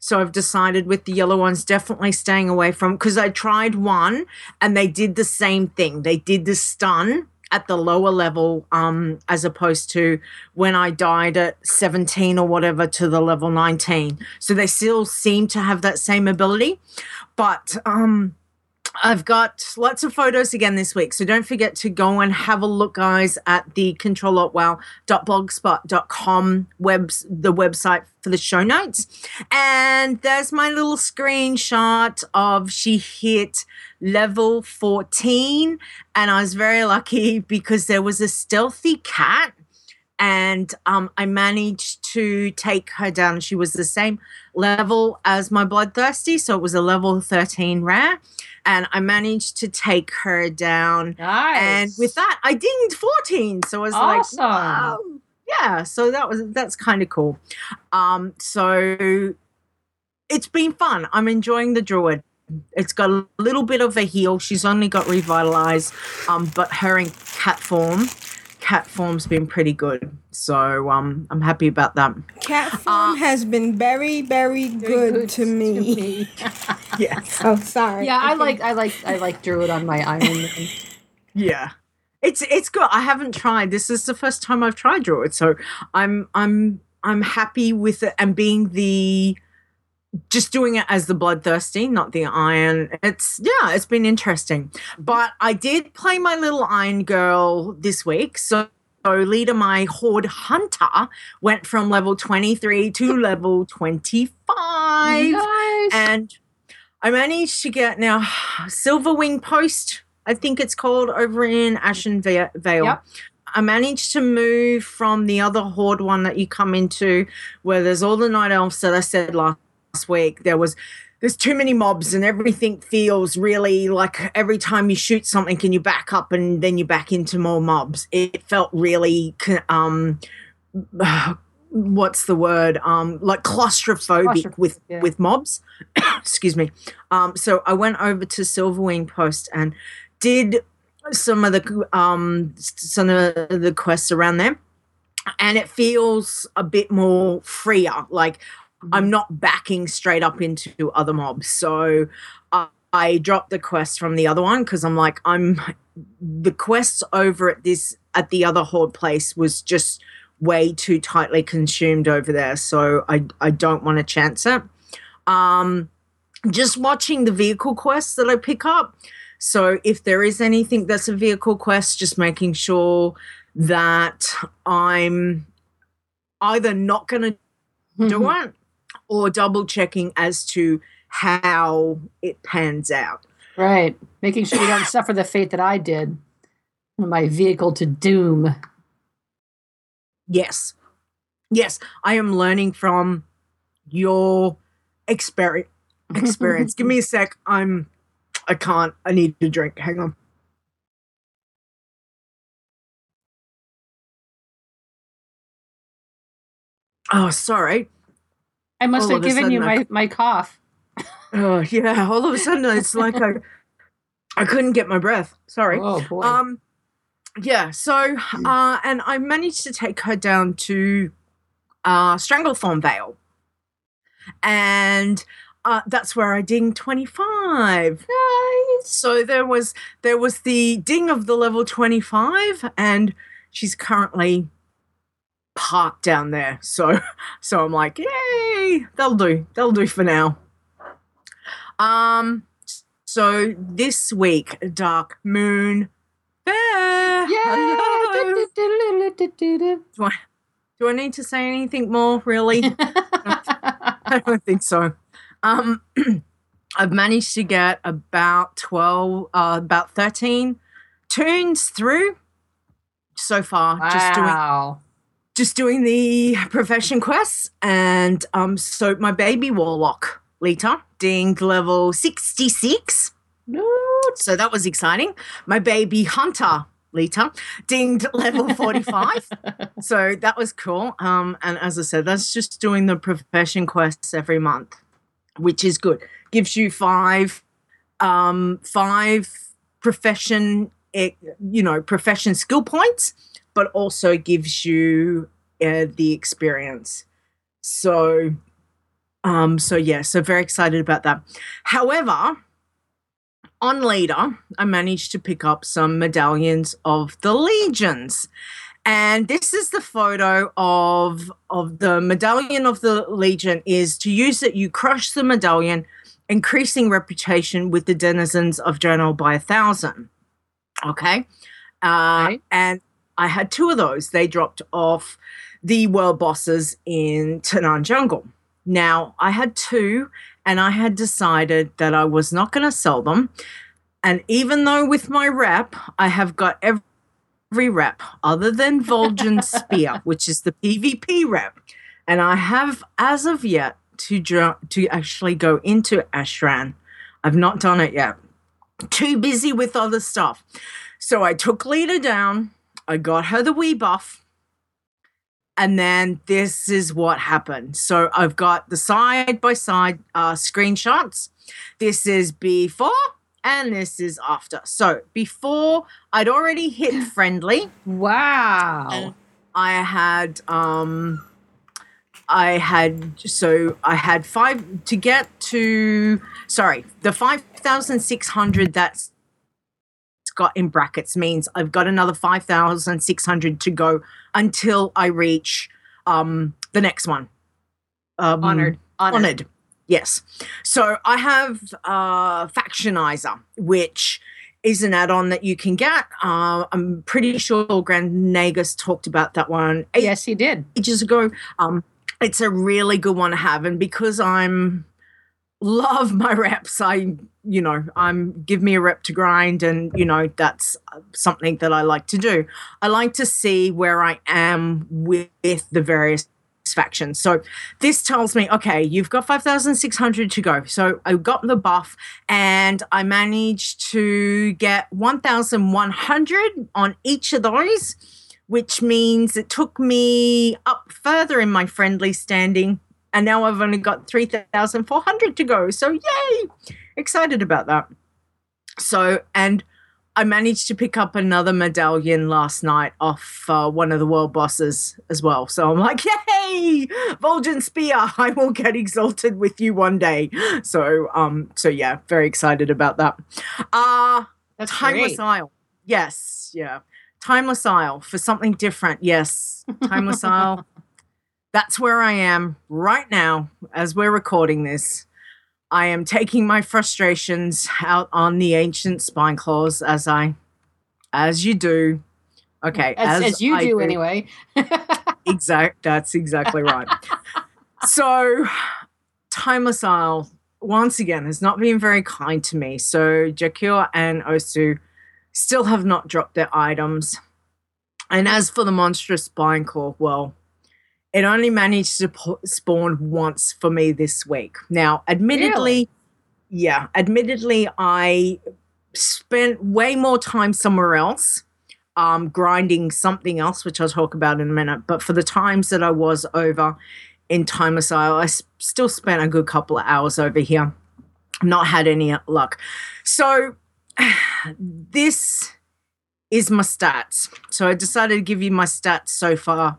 So I've decided with the yellow ones definitely staying away from because I tried one and they did the same thing. They did the stun at the lower level um as opposed to when I died at 17 or whatever to the level 19. So they still seem to have that same ability. But um I've got lots of photos again this week. So don't forget to go and have a look, guys, at the ctrlaltwow.blogspot.com webs the website for the show notes. And there's my little screenshot of she hit level 14. And I was very lucky because there was a stealthy cat and um, I managed to take her down. She was the same level as my bloodthirsty, so it was a level 13 rare. And I managed to take her down. Nice. And with that, I dinged 14. So I was Awesome. like, wow. Yeah, so that was that's kind of cool. Um, so it's been fun. I'm enjoying the druid. It's got a little bit of a heal. She's only got revitalized, um, but her in cat form, cat form's been pretty good. So um, I'm happy about that. Cat form has been very, very good, good to me. [laughs] [laughs] Yes. oh, sorry. Yeah, I like I like I like Druid on my [laughs] Iron Man. Yeah. It's it's good. I haven't tried. This is the first time I've tried Druid, so I'm I'm I'm happy with it and being the just doing it as the bloodthirsty, not the iron. It's yeah, it's been interesting. Mm-hmm. But I did play my little iron girl this week, so so Leeta my horde hunter went from level 23 to [laughs] level 25 Nice. and I managed to get now Silverwing Post, I think it's called, over in mm-hmm. Ashenvale. Yep. I managed to move from the other horde one that you come into, where there's all the night elves that I said last week. There was there's too many mobs and everything feels really like every time you shoot something can you back up and then you back into more mobs? It felt really um [sighs] what's the word? Um like claustrophobic Claustrophobic, with yeah. with mobs. [coughs] Excuse me. Um so i went over to silverwing post and did some of the um some of the quests around there. And it feels a bit more freer. Like i'm not backing straight up into other mobs. So uh, i dropped the quest from the other one because i'm like i'm the quests over at this at the other horde place was just way too tightly consumed over there. So i i don't want to chance it. Um just watching the vehicle quests that i pick up. So if there is anything that's a vehicle quest just making sure that i'm either not going to do it or double checking as to how it pans out Right. Making sure you don't [coughs] suffer the fate that I did. My vehicle to doom. Yes. Yes, I am learning from your experience. [laughs] Experience. Give me a sec. I'm. I can't. I need to drink. Hang on. Oh, sorry. I must All have given you I my, my cough. Oh, yeah. All of a sudden, it's [laughs] like I. I couldn't get my breath. Sorry. Oh boy. Um, yeah. So, uh, and I managed to take her down to uh, Stranglethorn Vale, and uh, that's where I ding twenty five. Nice. So there was there was the ding of the level twenty five, and she's currently parked down there. So, [laughs] so I'm like, yay, they'll do. They'll do for now. Um. So this week, Dark Moon Fair. Hello. [laughs] Do I, do I need to say anything more, really? [laughs] I don't think so. Um, [clears throat] I've managed to get about 12, uh, about 13 toons through so far. Just doing Wow. Just doing the profession quests and um so my baby warlock Leeta dinged level 66 so that was exciting. My baby hunter Leeta dinged level [laughs] 45 so that was cool. Um and as I said that's just doing the profession quests every month which is good. Gives you five um five profession eh, you know profession skill points but also gives you uh, the experience. So, um, so yeah, so very excited about that. However, on Leeta, I managed to pick up some medallions of the legions. And this is the photo of of the medallion of the legion is to use it you crush the medallion increasing reputation with the denizens of Draenor by a thousand. Okay. Uh, and I had two of those. They dropped off the world bosses in Tanaan Jungle. Now, I had two, and I had decided that I was not going to sell them. And even though with my rep, I have got every, every rep other than Vol'jin [laughs] Spear, which is the PvP rep, and I have as of yet to dr- to actually go into Ashran. I've not done it yet. Too busy with other stuff. So I took Leeta down. I got her the wee buff. And then this is what happened. So I've got the side by side uh, screenshots. This is before and this is after. So before I'd already hit [gasps] friendly. Wow. I had um I had so I had five to get to sorry, the 5600 that's got in brackets means I've got another 5600 to go until I reach um the next one. Um, Honored. Honored. Honored. Yes. So I have uh Factionizer, which is an add-on that you can get. Uh, I'm pretty sure Grand Nagus talked about that one. Yes, he did. Ages ago. Um, it's a really good one to have, and because I'm love my reps, I you know I'm give me a rep to grind, and you know that's something that I like to do. I like to see where I am with the various factions. So this tells me, okay, you've got 5,600 to go. So I got the buff and I managed to get 1,100 on each of those, which means it took me up further in my friendly standing. And now I've only got 3,400 to go. So yay! Excited about that. So, and I managed to pick up another medallion last night off uh, one of the world bosses as well. So I'm like, [laughs] yay, Vol'jin Spear! I will get exalted with you one day. So, um, so yeah, very excited about that. Uh Timeless great. Isle. Yes, yeah, Timeless Isle for something different. Yes, Timeless [laughs] Isle. That's where I am right now as we're recording this. I am taking my frustrations out on the ancient spine claws as I, as you do. Okay, As, as you I do, anyway. [laughs] Exact. That's exactly right. so, Timeless Isle once again has not been very kind to me. So Jakur and Osu still have not dropped their items. And as for the monstrous spine claw, well, it only managed to po- spawn once for me this week. Now, admittedly, yeah, admittedly, I spent way more time somewhere else, um, grinding something else, which I'll talk about in a minute. But for the times that I was over in Timeless Isle, I s- still spent a good couple of hours over here. Not had any luck. So [sighs] this is my stats. So I decided to give you my stats so far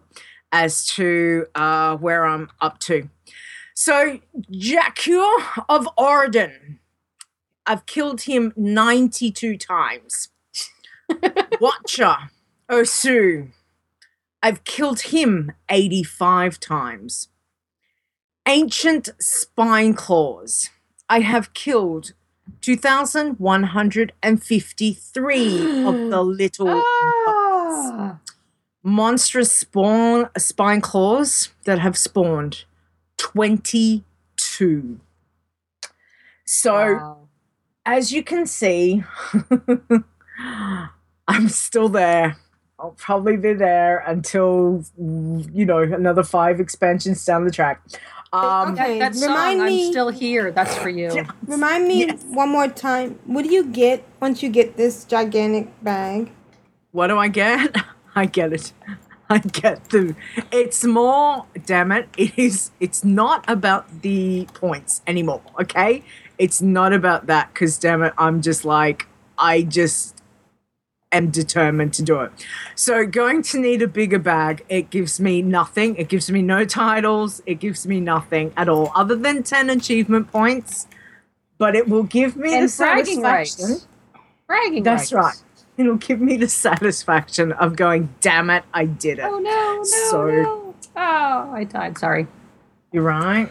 as to uh, where I'm up to. So Jakur of Ordon, I've killed him 92 times. [laughs] Watcher Osu, I've killed him 85 times. Ancient Spine Claws, I have killed 2,153 of the [gasps] little Ah. Monstrous spawn spine claws that have spawned 22 so Wow. as you can see [laughs] i'm still there i'll probably be there until you know another five expansions down the track um Okay, that song, remind I'm still here. That's for you. Remind me Yes. one more time. What do you get once you get this gigantic bag? What do I get? [laughs] [laughs] I get it. I get the. It's more. Damn it! It is. It's not about the points anymore. Okay. It's not about that because damn it, I'm just like I just am determined to do it. So going to need a bigger bag. It gives me nothing. It gives me no titles. It gives me nothing at all other than ten achievement points. But it will give me And the bragging satisfaction. rights. Bragging That's rights. right. [laughs] It'll give me the satisfaction of going, damn it, I did it. Oh no, no, So- no. Oh, I died. Sorry. You're right.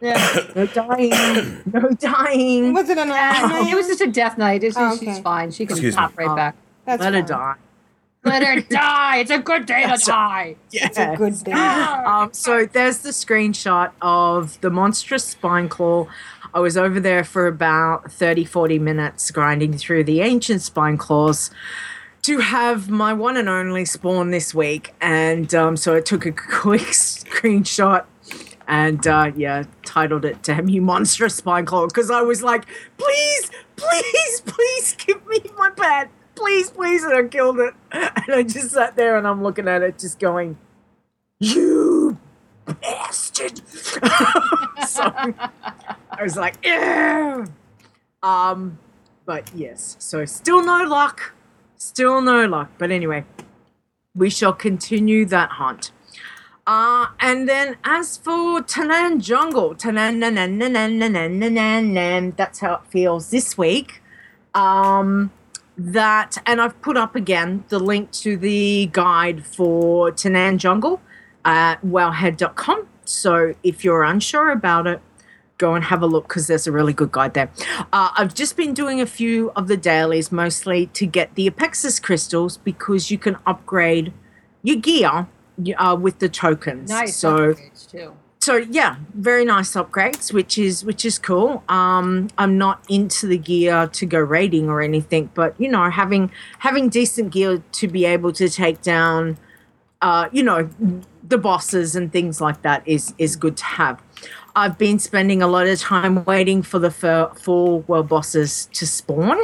Yeah. [coughs] No dying. no dying. Was it an it was just a death night. It's, Oh, She's fine. She can Excuse pop me. right back. That's Let her die. Let her [laughs] die. It's a good day to That's die. It's a good day. Um, so there's the screenshot of the monstrous spine claw. I was over there for about 30, 40 minutes grinding through the ancient spine claws to have my one and only spawn this week. And um, so I took a [laughs] quick screenshot and uh, yeah, titled it Damn You Monstrous Spine Claw because I was like, please, please, [laughs] please give me my pet. Please, please. And I killed it. [laughs] And I just sat there and I'm looking at it, just going, you bastard. so I was like, Ew! um, but yes. So still no luck. Still no luck. But anyway, we shall continue that hunt. Uh, and then as for Tanaan Jungle, Tanaan that's how it feels this week. Um, that, and I've put up again the link to the guide for Tanaan Jungle at wowhead.com. So if you're unsure about it, go and have a look because there's a really good guide there. Uh, I've just been doing a few of the dailies mostly to get the Apexis crystals because you can upgrade your gear uh, with the tokens. Nice. So upgrades, too. so yeah, very nice upgrades, which is which is cool. Um, I'm not into the gear to go raiding or anything, but you know, having having decent gear to be able to take down, uh, you know, the bosses and things like that is is good to have. I've been spending a lot of time waiting for the fir- four world bosses to spawn,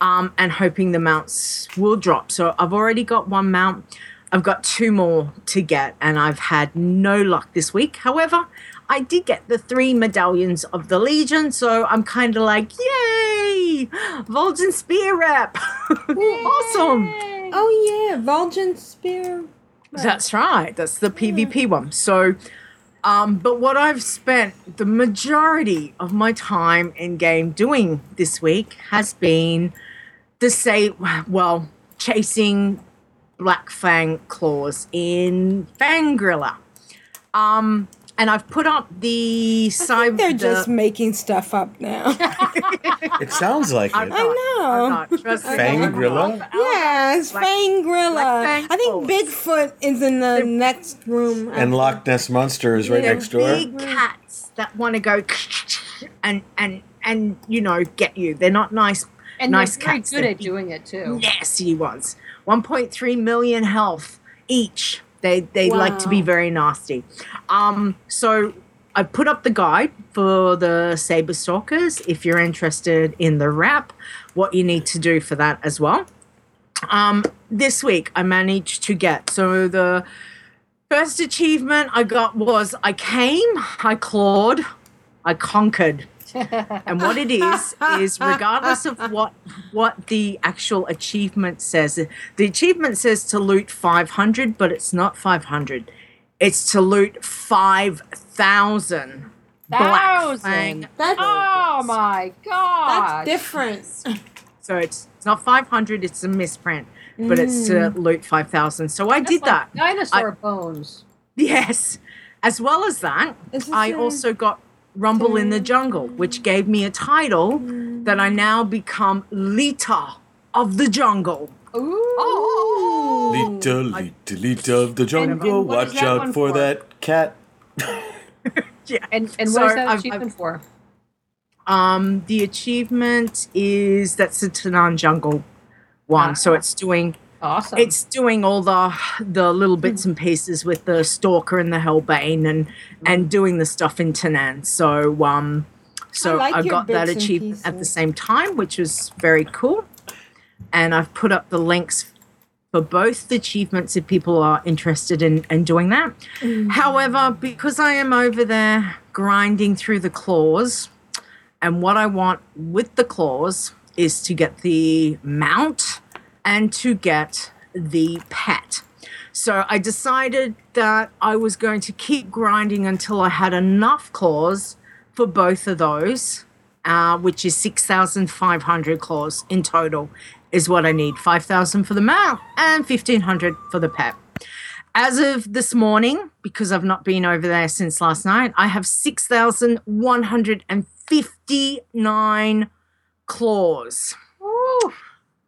um, and hoping the mounts will drop. So I've already got one mount. I've got two more to get, and I've had no luck this week. However, I did get the three medallions of the Legion, so I'm kind of like, yay! Vol'jin Spear rep! [laughs] awesome! Oh yeah, Vol'jin Spear. That's right. That's the PvP one. So, um, but what I've spent the majority of my time in game doing this week has been the say, well, chasing Black Fang claws in Fang'rila. Um, and I've put up the side. They're the- just making stuff up now. [laughs] [laughs] It sounds like I'm it. not, I know. I'm not. Trust me. Fang'rila? yeah, it's Black- Fang'rila. Black Fang I think Bigfoot is in the next room. And Loch Ness Monster is right They're next door. Big cats that want to go [sniffs] and and and you know get you. They're not nice. And nice they're very cats. good They're at doing it too. nasty ones. 1.3 million health each. They they like to be very nasty. Um, so I put up the guide for the saber stalkers if you're interested in the wrap, what you need to do for that as well. Um, this week I managed to get so the first achievement I got was I came, I clawed, I conquered and what it is is regardless of what what the actual achievement says, the achievement says to loot 500, but it's not 500. It's to loot 5,000 Black Thousand. Fang. oh my god. That's different. So it's, it's not 500, it's a misprint, but it's to mm. loot 5,000. So I did that. Dinosaur bones. Yes. As well as that, this I a- also got Rumble in the Jungle, which gave me a title that I now become Leeta of the Jungle. Ooh. Leeta, Leeta, Leeta of the jungle. and Watch out for for? that cat. [laughs] Yeah. And and So what is that I've- achievement for? Um, the achievement is that's the Tanaan Jungle one. So Ah. it's doing Awesome. it's doing all the the little bits and pieces with the Stalker and the Hellbane and and doing the stuff in Tanaan. So um so I like I, got that achievement at the same time, which was very cool. And I've put up the links for both the achievements if people are interested in, in doing that. However, because I am over there grinding through the claws, and what I want with the claws is to get the mount and to get the pet. So I decided that I was going to keep grinding until I had enough claws for both of those, uh, which is 6,500 claws in total, is what I need 5,000 for the male and 1,500 for the pet. As of this morning, because I've not been over there since last night, I have 6,159 claws.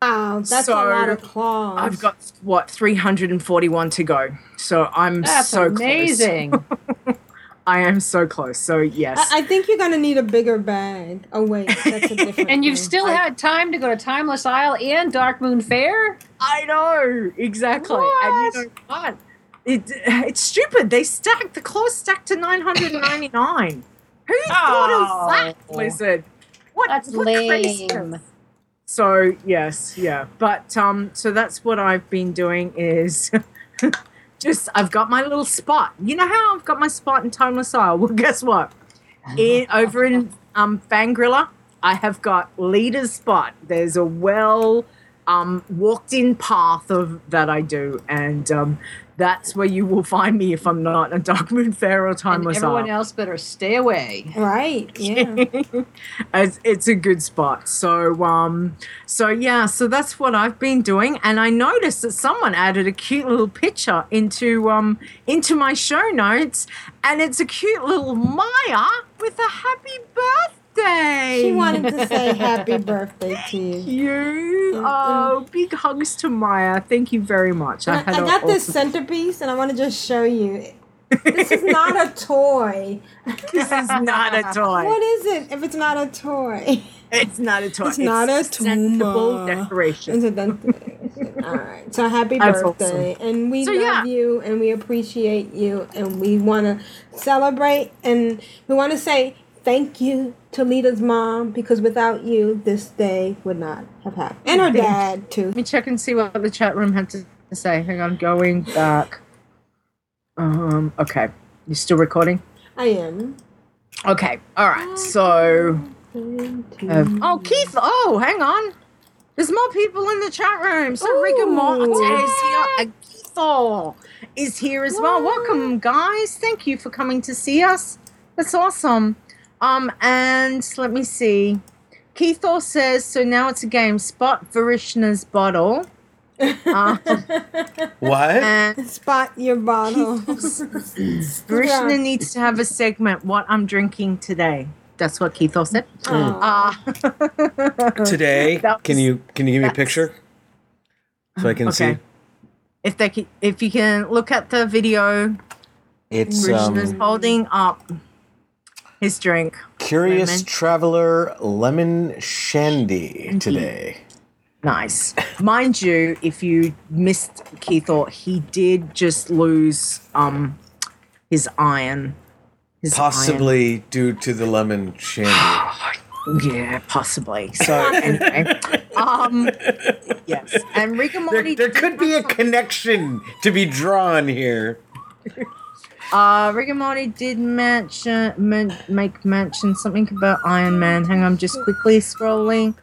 Wow, that's a lot of claws. I've got what 341 to go. So I'm That's so amazing. close. [laughs] I am so close. So yes. I, I think you're gonna need a bigger bag. Oh wait, that's a [laughs] different. and you've thing. still had time to go to Timeless Isle and Dark Moon Fair? I know exactly. And you know what? It, it's stupid. They stacked the claws stacked to 999. [laughs] Who thought of that, Oh. Blizzard? What? That's what craziness. So yes, yeah. But um, so that's what I've been doing is [laughs] just I've got my little spot. You know how I've got my spot in Timeless Isle? Well, [laughs] guess what? In [laughs] over in um Fang'rila, I have got Leeta's spot. There's a well um walked in path of that I do, and um that's where you will find me if I'm not a Dark Moon Fair or And Timeless everyone Isle. else better stay away. Right. [laughs] Yeah. it's, it's a good spot. So um so yeah, so that's what I've been doing and I noticed that someone added a cute little picture into um into my show notes and it's a cute little Maya with a happy birthday. She wanted to say happy [laughs] birthday to you. you. Oh, big hugs to Maya. Thank you very much. I, had I a got this awesome- centerpiece, and I want to just show you. This is [laughs] not a toy. This is not a toy. What is it if it's not a toy? It's not a toy. It's not a tumor. decoration. It's a decoration. [laughs] All right. So happy That's birthday, and we So, love yeah. you, and we appreciate you, and we want to celebrate, and we want to say thank you to Leeta's mom because without you, this day would not have happened, and her dad too. Let me check and see what the chat room had to say. Hang on, going back. Um, okay. You still recording? I am. Okay. All right. So, uh, oh, Keith. Oh, hang on. There's more people in the chat room. So, Rigor is here. And Keith is here as well. Welcome, guys. Thank you for coming to see us. That's awesome. Um, and let me see. Keithor says, so now it's a game. Spot Varishna's bottle. Uh, [laughs] What? Spot your bottle. [laughs] Varishna needs to have a segment. What I'm drinking today. That's what Keithor said. Uh, [laughs] Today, That can you can you give me a picture so I can Okay. see? if they can, if you can look at the video, It's Varishna's um, holding up his drink. Curious Lemon. Traveler Lemon Shandy today. Nice. Mind you, if you missed Keithor, he did just lose um his iron. His Possibly due to the lemon shandy. [sighs] Yeah, possibly. So [laughs] anyway. um yes. And Rick and There, Morty there could be a connection to be drawn here. [laughs] Uh, Rick and Morty did mention men, make mention something about Iron Man. Hang on, I'm just quickly scrolling.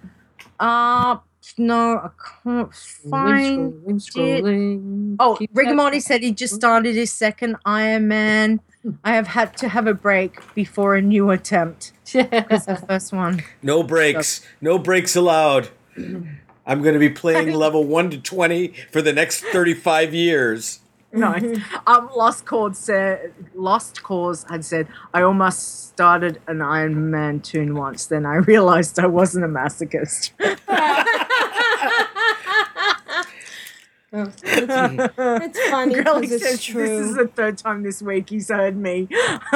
Uh, no, I can't find Scrolling, scrolling. it. Oh, Keep Rick and Morty said he just started his second Iron Man. I have had to have a break before a new attempt. [laughs] Because the first one. No breaks. No breaks allowed. I'm going to be playing [laughs] level 1 to 20 for the next 35 years. Nice. [laughs] Um, Lost Cause said, Lost Cause had said, I almost started an Iron Man toon once, then I realized I wasn't a masochist. [laughs] Oh, it's, it's funny Grelly because says it's true. this is the third time this week he's heard me. [laughs]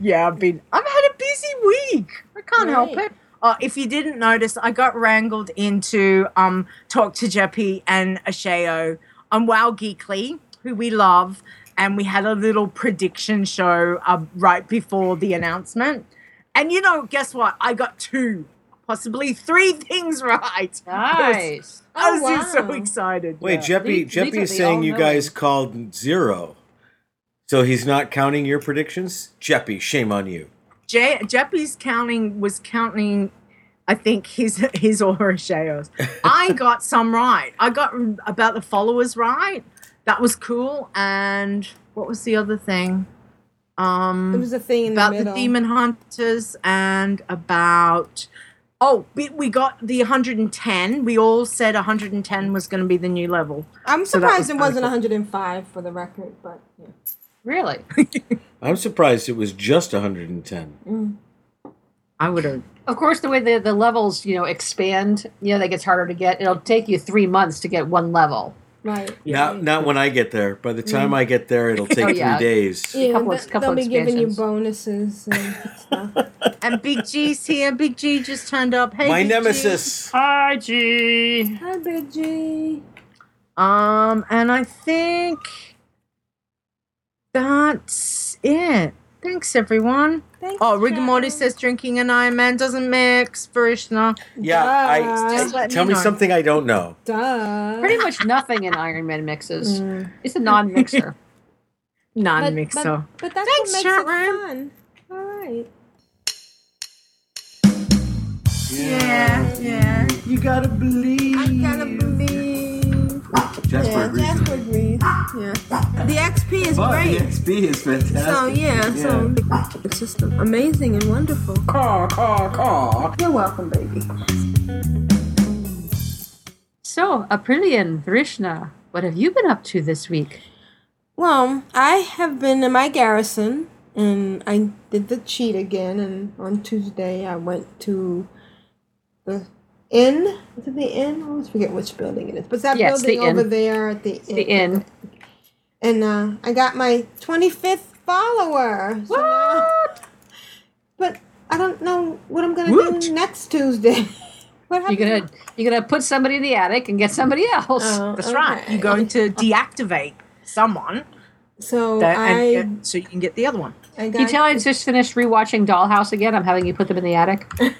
yeah, I've been. I've had a busy week. I can't help it. Uh, if you didn't notice, I got wrangled into um talk to Jeppy and Asheo on Wow Geekly, who we love, and we had a little prediction show uh, right before the announcement. And you know, guess what? I got two, possibly three things right. [laughs] Nice. I was Oh, just so excited. Wait, yeah. Jeppy, These- these Jeppy are is saying you guys called zero. So he's not counting your predictions? Jeppy, shame on you. Je- Jeppy's counting was counting, I think his his or Asheo's. [laughs] I got some right. I got about the followers right. That was cool. And what was the other thing? Um, It was a thing in about the the, demon hunters and about. Oh, we, we got the 110. We all said 110 was going to be the new level. I'm So surprised was it wasn't cool. 105 for the record, but yeah. Really? [laughs] I'm surprised it was just 110. I would have. Of course, the way the, the levels, you know, expand, you know, that gets harder to get. It'll take you three months to get one level. Right. Not, not when I get there. By the time I get there, it'll [laughs] take Oh, yeah. three days. Yeah, couple- th- couple they'll be giving you bonuses and [laughs] stuff. And Big G's here. Big G just turned up. Hey, My Big G. nemesis. Hi, G. Hi, Big G. Um, and I think that's it. Thanks, everyone. Thanks, Oh, Rick and Morty says drinking an Iron Man doesn't mix. Varishna. Yeah, I, Just let tell me me know. something I don't know. Duh. Pretty much nothing in Iron Man mixes. [laughs] Mm. It's a non-mixer. Non [laughs] But, mixer. but, but that's Thanks, what makes it fun. All right. Yeah, yeah. You gotta believe. I gotta believe. Jasper yeah, agrees Jasper agrees. Yeah. The XP is But great. the XP is fantastic. So yeah, so it's just amazing and wonderful. Caw, caw, caw. You're welcome, baby. So, Aprillian, Varishna, what have you been up to this week? Well, I have been in my garrison, and I did the cheat again. And on Tuesday, I went to the inn. Is it the inn? I always forget which building it is. But that Yeah, it's the building over inn. there at the inn. The inn. And uh, I got my 25th follower. So now- [laughs] but I don't know what I'm gonna Woot. do next Tuesday. [laughs] what You're gonna you're gonna put somebody in the attic and get somebody else. Oh, That's right. You're going to deactivate someone So that, I, and, yeah, so you can get the other one. I got you tell I just finished rewatching Dollhouse again? I'm having you put them in the attic. Oh,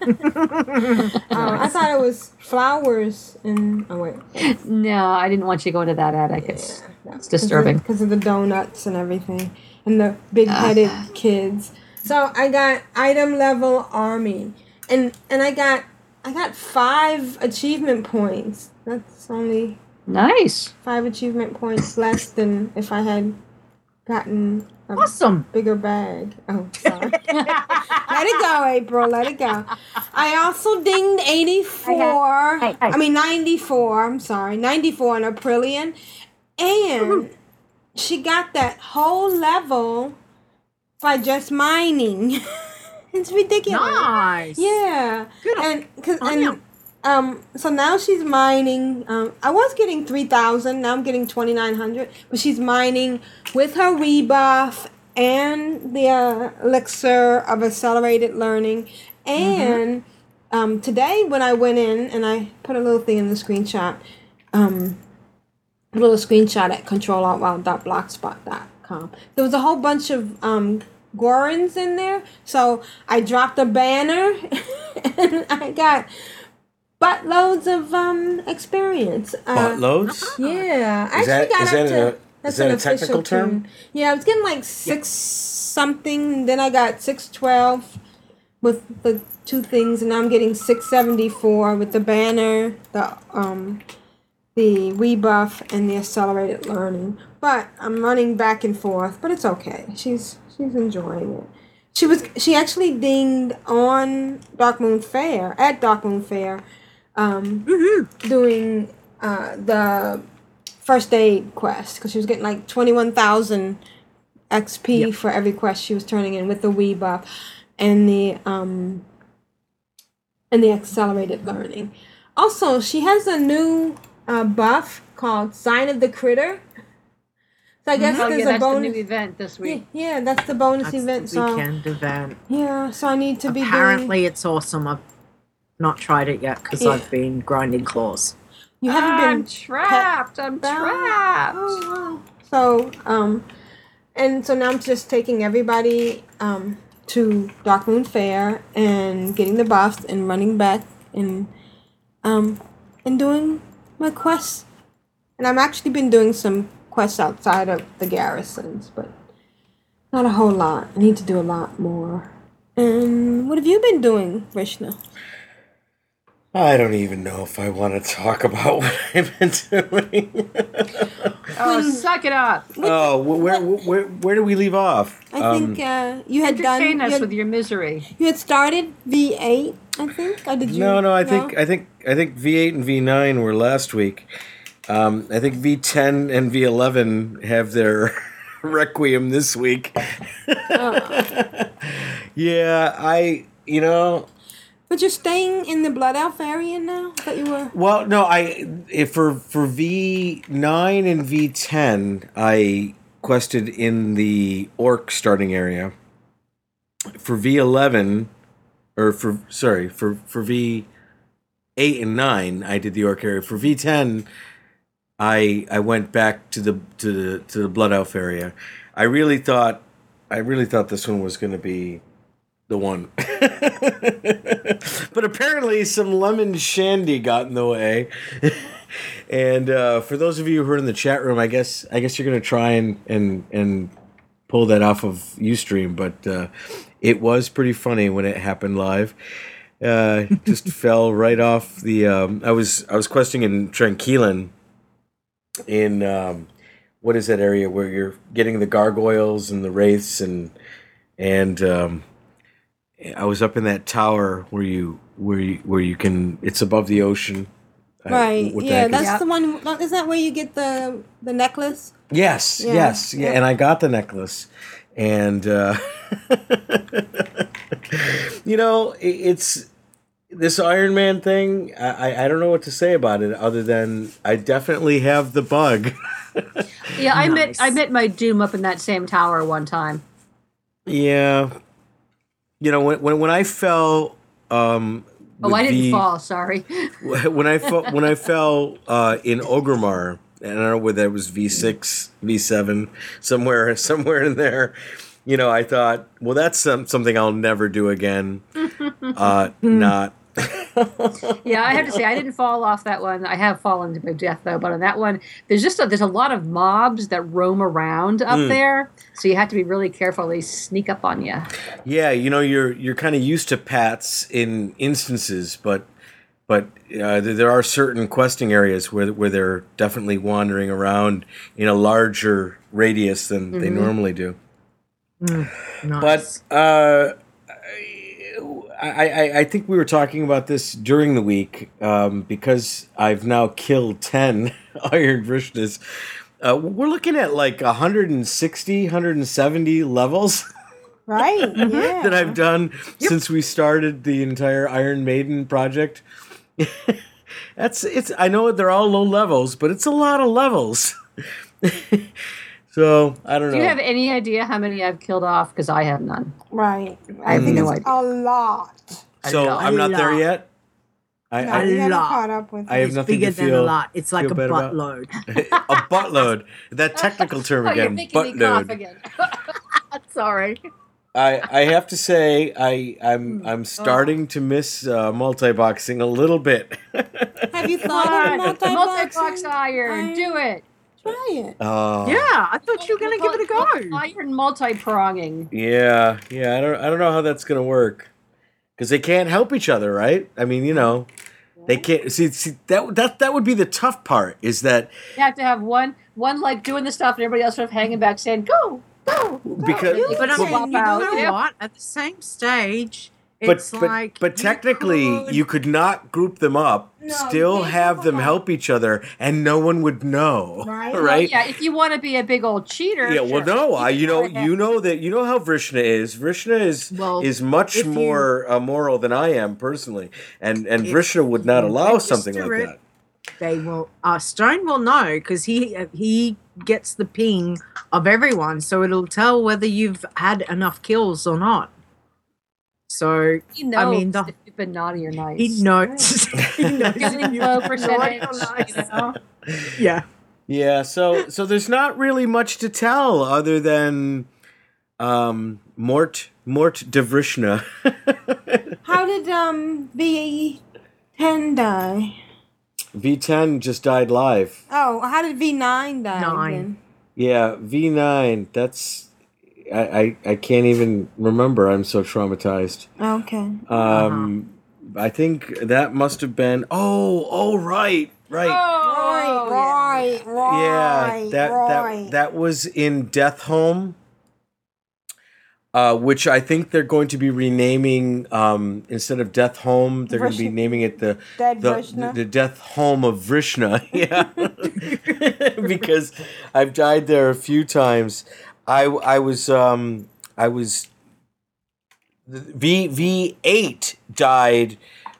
[laughs] [laughs] I thought it was flowers and oh wait, No, I didn't want you to go into that attic. It's it's disturbing. because of, the donuts and everything and the big-headed kids. So I got item level army, and and I got I got five achievement points. That's only Nice. five achievement points less than if I had gotten a Awesome. bigger bag. Oh, sorry. [laughs] let it go, April. Let it go. I also dinged 84. I mean, 94. I'm sorry. 94 on Aprillian. And mm-hmm. she got that whole level by just mining. [laughs] it's ridiculous. Nice. Yeah. Good And, cause, on and you. Um, so now she's mining. Um, I was getting three thousand. Now I'm getting twenty nine hundred. But she's mining with her rebuff and the uh, elixir of accelerated learning. And um, today when I went in and I put a little thing in the screenshot, um, a little screenshot at ctrlaltwow.blogspot.com. There was a whole bunch of um, in there. So I dropped a banner [laughs] and I got buttloads of um experience. Uh, Buttloads? Yeah. I Is actually that, got is up that to a, That's that an a technical official term? tune. Yeah, I was getting like six something. Then I got six twelve with the two things, and now I'm getting six seventy four with the banner, the um, the rebuff, and the accelerated learning. But I'm running back and forth, but it's okay. She's she's enjoying it. She was she actually dinged on Dark Moon Fair at Dark Moon Fair, um, doing uh, the first aid quest because she was getting like twenty one thousand XP for every quest she was turning in with the Wii buff and the um and the accelerated learning. Also, she has a new uh, buff called Sign of the Critter. So I guess Oh, there's yeah, a the bonus. new event this Yeah, week. yeah, that's the bonus That's the event. So weekend event. yeah, so I need to be doing. Apparently, it's awesome. I've not tried it yet because Yeah. I've been grinding claws. You haven't I'm been trapped. I'm trapped. Oh, wow. So, um, and so now I'm just taking everybody um, to Dark Moon Fair and getting the buffs and running back and um, and doing my quests. And I've actually been doing some quests outside of the garrisons, but not a whole lot. I need to do a lot more. And what have you been doing, Vrishna? I don't even know if I want to talk about [laughs] what I've been doing. Oh, suck it up. oh, wh- where, where where do we leave off? I Um, think uh, you had done. Entertain You us had, with your misery. you had started V eight, I think. Or did you? No, no. I think I think I think V8 and V9 were last week. Um, I think V10 and V11 have their [laughs] requiem this week. [laughs] yeah, I you know But you're staying in the Blood Elf area now. I thought you were. Well, no, I if for for V nine and V ten, I quested in the orc starting area. For V eleven, or for sorry for for V eight and nine, I did the orc area. For V ten, I I went back to the to the to the blood elf area. I really thought I really thought this one was going to be the one. [laughs] but apparently some lemon shandy got in the way. [laughs] and uh, for those of you who are in the chat room, I guess I guess you're gonna try and and and pull that off of UStream, but uh, it was pretty funny when it happened live. Uh, just [laughs] fell right off the. Um, I was I was questing in Tranquillien, in um, what is that area where you're getting the gargoyles and the wraiths and and um, I was up in that tower where you where you where you can it's above the ocean. Uh, Right. what the yeah, heck is- that's the one. Is that where you get the the necklace? Yes, Yeah, yes, yeah, yeah. and I got the necklace, and uh, [laughs] you know, i- it's this Iron Man thing. I, I I don't know what to say about it other than I definitely have the bug. Yeah, I met I met my doom up in that same tower one time. yeah, you know when when when I fell. Um, Oh, I didn't the- fall. Sorry. [laughs] when I fell, when I fell uh, in Orgrimmar, and I don't know whether that was V six, V seven, somewhere [laughs] somewhere in there. You know, I thought, well, that's some, something I'll never do again. [laughs] Uh, not. [laughs] yeah, I have to say I didn't fall off that one. I have fallen to my death though, but on that one, there's just a, there's a lot of mobs that roam around up Mm. there, so you have to be really careful. They sneak up on you. Yeah, you know, you're you're kind of used to pats in instances, but but uh, there are certain questing areas where where they're definitely wandering around in a larger radius than they Mhm. normally do. Mm, But uh, I, I, I think we were talking about this during the week um, because I've now killed 10 [laughs] Iron Vrishnas. Uh, we're looking at like 160, 170 levels [laughs] Right. Yeah. [laughs] that I've done since we started the entire Iron Maiden project. That's it's. I know they're all low levels, but it's a lot of levels. So I don't know. Do you have any idea how many I've killed off? Because I have none. Right. I have Mm. no It's idea. a lot. so lot. I'm not there yet. I, No, I, you haven't lot. caught up with I have it. nothing bigger to than feel. a lot. It's like a bad about. buttload. [laughs] a buttload. That technical term [laughs] Oh, again. making me Buttload. again. [laughs] Sorry. I I have to say I Hmm. I'm I'm starting to miss uh, multi boxing a little bit. Have you thought on, of multi multi-box iron. Do it. Try it. Uh, yeah, I thought you were gonna give it a go. Iron multi-pronging. Yeah, yeah. I don't. I don't know how that's gonna work because they can't help each other, right? I mean, you know, they can't. See, see that that that would be the tough part. Is that You have to have one one like doing the stuff and everybody else sort of hanging back saying, "Go, go." go. because But I well, mean, you know what? At the same stage, but it's but, like but technically you could not group them up still have them help each other and no one would know right, Well, yeah, if you want to be a big old cheater. Yeah, well, sure. no, I, you know, you know that you know how Vrishna is. Vrishna is Well, is much if you- more uh, moral than I am personally, and and If Vrishna would not allow something like register that. They will. Uh, Stone will know because he he gets the ping of everyone, so it'll tell whether you've had enough kills or not. So He knows I mean, the, if you've been naughty or nice. he knows. [laughs] he knows you've [laughs] low percentage. nice. You [laughs] know? Yeah. Yeah, so so there's not really much to tell other than um, Mort Mort de Vrishna. How did um V ten die? V10 just died live. Oh, how did V nine die? Nine. then? Yeah, V9. That's I, I I can't even remember. I'm so traumatized. Okay. Um, I think that must have been. Oh, oh, right, right. right, right, right. yeah, that right. that that was in Deatholme. Uh, which I think they're going to be renaming um, instead of Deatholme, they're going to be naming it the Dead the, Vrishna. the Deatholme of Vrishna. [laughs] Yeah, [laughs] because I've died there a few times. I I was um I was V V eight died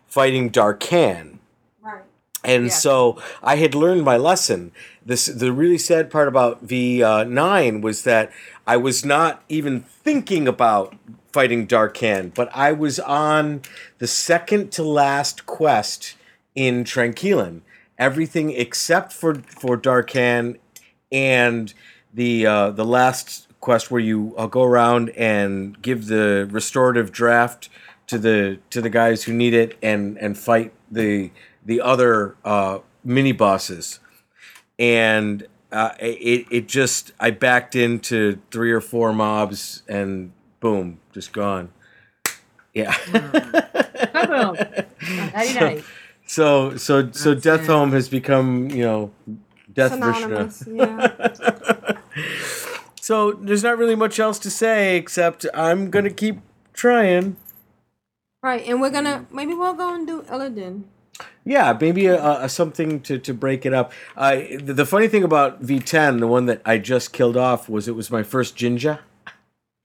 fighting Dar'Khan. Right. And so I had learned my lesson. This the really sad part about V uh, nine was that I was not even thinking about fighting Dar'Khan, but I was on the second to last quest in Tranquillien. Everything except for for Dar'Khan and the uh, the last quest where you uh, go around and give the restorative draft to the to the guys who need it and and fight the the other uh, mini bosses. And uh, it it just I backed into three or four mobs and boom just gone. Yeah. [laughs] Nighty so so so Deatholme has become you know death Synonymous, Vrishna. [laughs] so there's not really much else to say except I'm gonna keep trying. Right, and we're gonna maybe we'll go and do Illidan. Yeah, maybe a, a something to, to break it up. Uh, the, the funny thing about V10, the one that I just killed off, was it was my first Jinja.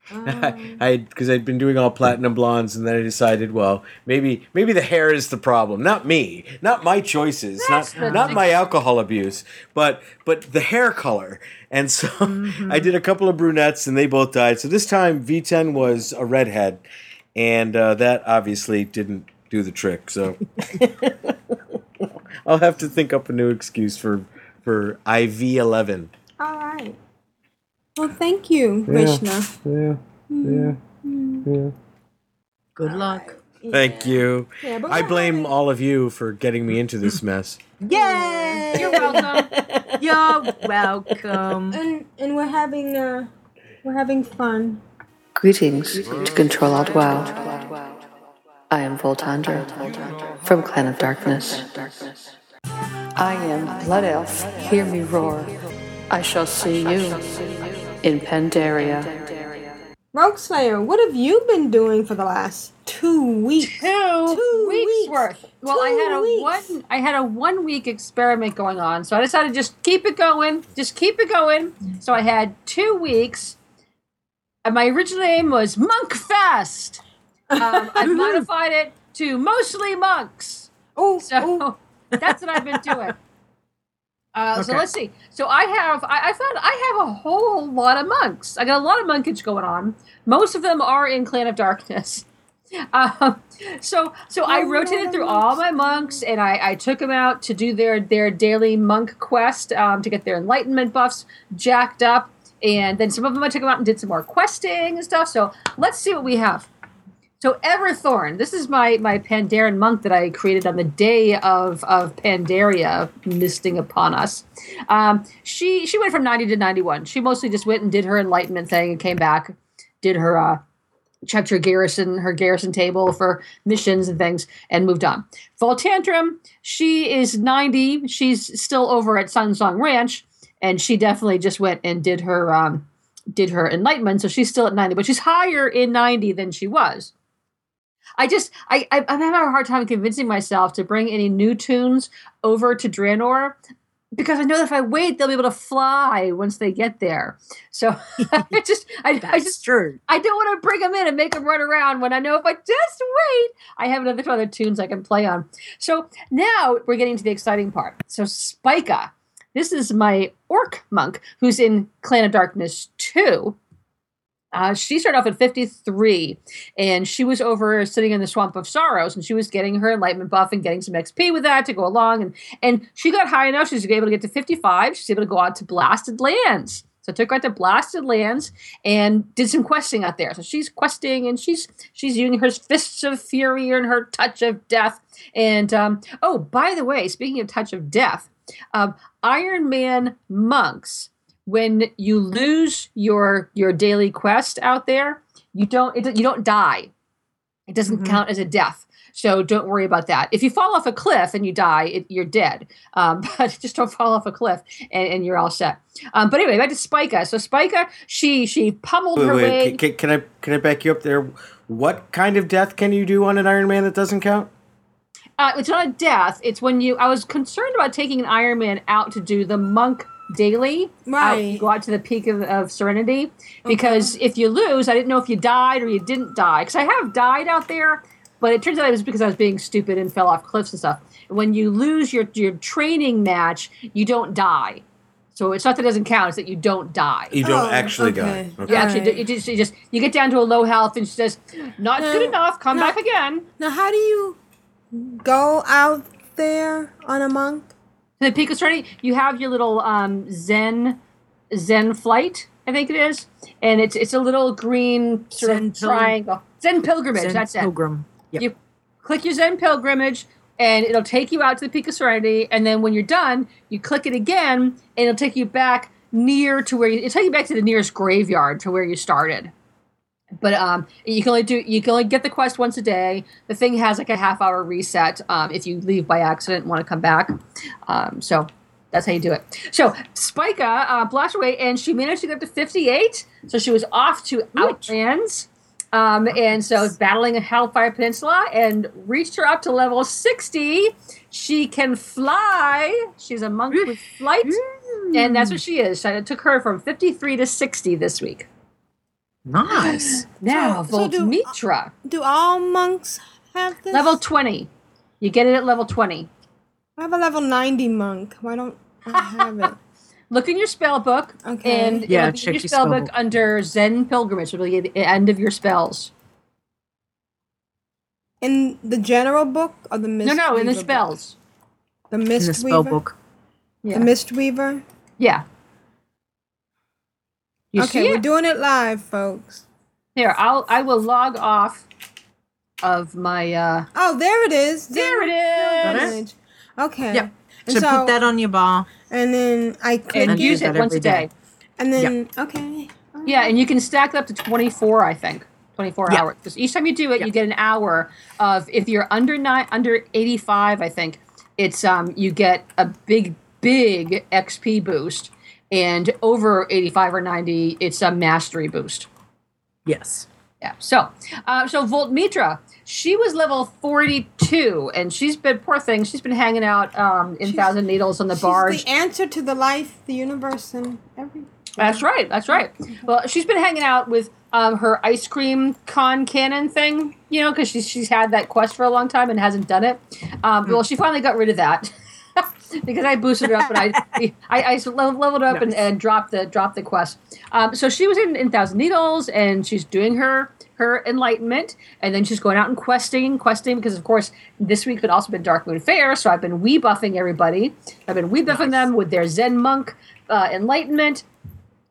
[laughs] I because I'd been doing all platinum blondes, and then I decided, well, maybe maybe the hair is the problem, not me, not my choices, not not my alcohol abuse, but but the hair color. And so [laughs] I did a couple of brunettes, and they both died. So this time V10 was a redhead, and uh, that obviously didn't do the trick. So [laughs] I'll have to think up a new excuse for for IV11. All right. Well, thank you, Yeah. Vrishna. Yeah, yeah, yeah. Good luck. Thank you. Yeah, I we're blame all of you for getting me into this mess. [laughs] Yay! You're welcome. You're welcome. And and we're having uh we're having fun. Greetings to Control Alt WoW. I am Voltandra from Clan of Darkness. I am Blood Elf. Hear me roar. I shall see you in Pandaria. Rogueslayer, what have you been doing for the last two weeks? Two, Two weeks, weeks. worth. Well, I had a weeks. one. I had a one week experiment going on, so I decided to just keep it going. Just keep it going. So I had two weeks. And my original name was Monk Fest. Um, I [laughs] modified it to mostly monks. Oh, so [laughs] that's what I've been doing. Uh, So let's see. So I have, I, I found I have a whole lot of monks. I got a lot of monkage going on. Most of them are in Clan of Darkness. [laughs] Um, so so I rotated through no, all my monks and I, I took them out to do their their daily monk quest um, to get their enlightenment buffs jacked up. And then some of them I took them out and did some more questing and stuff. So let's see what we have. So Everthorn, this is my my Pandaren monk that I created on the day of of Pandaria misting upon us. Um, she she went from ninety to ninety one. She mostly just went and did her enlightenment thing and came back, did her uh, checked her garrison her garrison table for missions and things and moved on. Voltantrum, she is ninety. She's still over at Sunsong Ranch, and she definitely just went and did her um, did her enlightenment. So she's still at ninety, but she's higher in ninety than she was. I just I, I I'm having a hard time convincing myself to bring any new toons over to Draenor because I know that if I wait, they'll be able to fly once they get there. So [laughs] I [laughs] just I, I just true. I don't want to bring them in and make them run around when I know if I just wait, I have another other toons I can play on. So now we're getting to the exciting part. So Spica, this is my orc monk who's in Clan of Darkness 2. Uh, she started off at 53 and she was over sitting in the swamp of sorrows and she was getting her enlightenment buff and getting some xp with that to go along and and she got high enough she was able to get to 55 she's able to go out to blasted lands. So took her out to blasted lands and did some questing out there. So she's questing and she's she's using her fists of fury and her touch of death. And um, oh by the way speaking of touch of death um, iron man monks when you lose your your daily quest out there, you don't it, you don't die. It doesn't Mm-hmm. count as a death. So don't worry about that. If you fall off a cliff and you die, it, you're dead. Um, [laughs] but just don't fall off a cliff and, and you're all set. Um, but anyway, back to Spica. So Spica, she she pummeled Wait, her wait, way. can, can I can I back you up there? What kind of death can you do on an Iron Man that doesn't count? Uh, it's not a death. It's when you. I was concerned about taking an Iron Man out to do the monk daily. Right. Out, go out to the peak of, of Serenity because if you lose, I didn't know if you died or you didn't die. Because I have died out there, but it turns out it was because I was being stupid and fell off cliffs and stuff. When you lose your your training match, you don't die. So it's not that it doesn't count; it's that you don't die. You don't oh, actually okay. die. You actually, do- you just, you just, you get down to a low health, and she says, "Not No, good enough. Come no. back again." Now, how do you go out there on a monk? The peak of serenity you have your little um, zen zen flight i think it is and it's it's a little green sort Zen of triangle zen pilgrimage Zen that's pilgrim. it Yep. you click your zen pilgrimage and it'll take you out to the peak of serenity and then when you're done you click it again and it'll take you back near to where you it'll take you back to the nearest graveyard to where you started but um, you can only do you can only get the quest once a day. The thing has like a half hour reset um, if you leave by accident and want to come back. Um, so that's how you do it. So Spica uh, blasted away, and she managed to get up to fifty eight. So she was off to Outlands. Um, and so battling a Hellfire Peninsula and reached her up to level 60. She can fly. She's a monk with flight. And that's what she is. So it took her from 53 to 60 this week. Nice. Now, So- so do- Do all monks have this? Level 20. You get it at level 20. I have a level 90 monk. Why don't I [laughs] have it? Look in your spell book. Okay. And Yeah, it'll in check your your spell spell book book. under Zen Pilgrimage. It'll be at the end of your spells. In the general book or the Mist no, no, in the Weaver book? spells. The In Mist the spell Weaver? book. Yeah. The Mist Weaver? yeah. You okay, see we're it? doing it live, folks. Here, I'll I will log off of my uh Oh, there it is. There it Zen is. Okay. Yep. And So, so, put that on your bar. and then I click and use it once a every day. day. and then okay. Yeah, and you can stack it up to 24, I think. 24 hours. hours. 'Cause each time you do it, Yeah. you get an hour of if you're under nine under 85, I think, it's um you get a big big XP boost and over 85 or 90, it's a mastery boost. Yes. Yeah. So, uh, so Voltmitra, she was level 42 and she's been poor thing, she's been hanging out um in Thousand Needles on the She's barge. the answer to the life, the universe, and everything. That's right. That's right. Well, she's been hanging out with um, her ice cream con cannon thing, you know, because she's she's had that quest for a long time and hasn't done it. Um, Well, she finally got rid of that [laughs] because I boosted her up and I [laughs] I, I leveled up and, and dropped the dropped the quest. Um, so she was in, in Thousand Needles and she's doing her her enlightenment and then she's going out and questing questing because of course this week had also been Dark Moon Fair, so I've been wee buffing everybody. I've been wee buffing them with their Zen monk uh, enlightenment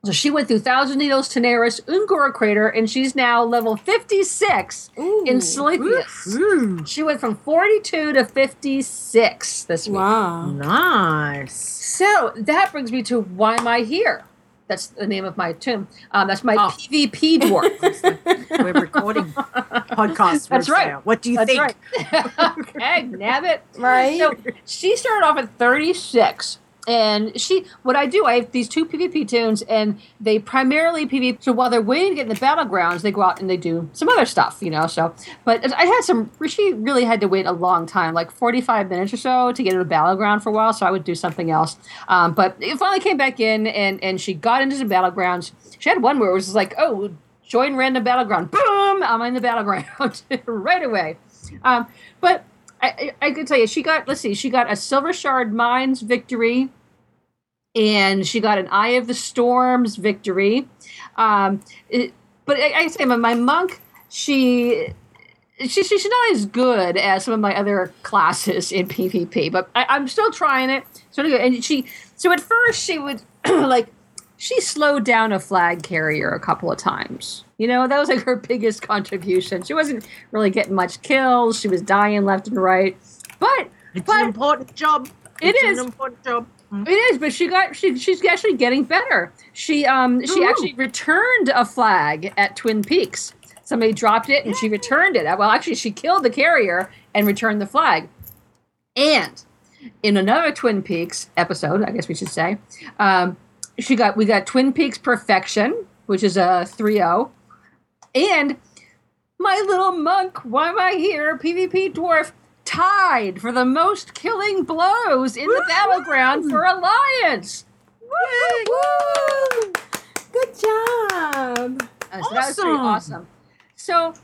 So she went through Thousand Needles, Tanaris, Un'Goro Crater, and she's now level 56 in Silithus. She went from 42 to 56 this week. Wow. Nice. So that brings me to Why Am I Here? That's the name of my tomb. Um, that's my PvP dwarf. [laughs] We're recording podcasts. That's right. Rosario. What do you That's think? right. [laughs] okay, nab it. Right. So she started off at 36. And she, what I do, I have these two PvP toons, and they primarily PvP. So while they're waiting to get in the battlegrounds, they go out and they do some other stuff, you know. So, but I had some. She really had to wait a long time, like forty-five minutes or so, to get in the battleground for a while. So I would do something else. Um, but it finally came back in, and and she got into the battlegrounds. She had one where it was like, oh, join random battleground. Boom! I'm in the battleground [laughs] right away. Um, but I, I, could tell you, she got, let's see, she got a Silvershard Mines victory, and she got an Eye of the Storms victory. Um, it- but I, I say, my, my monk, she, she, she's not as good as some of my other classes in PvP, but I, I'm still trying it. So. And she, so at first she would [clears throat] like, she slowed down a flag carrier a couple of times. You know, that was like her biggest contribution. She wasn't really getting much kills. She was dying left and right. But it's an important job. It It's is an important job. It is, but she got she she's actually getting better. She um she Ooh. actually returned a flag at Twin Peaks. Somebody dropped it and she returned it. Well, actually, she killed the carrier and returned the flag. And in another Twin Peaks episode, I guess we should say, um, she got we got Twin Peaks Perfection, which is a 3-0. And my little monk, why am I here? PvP dwarf tied for the most killing blows in the battleground for Alliance. Woo! Good job. Uh, so that was pretty awesome. So,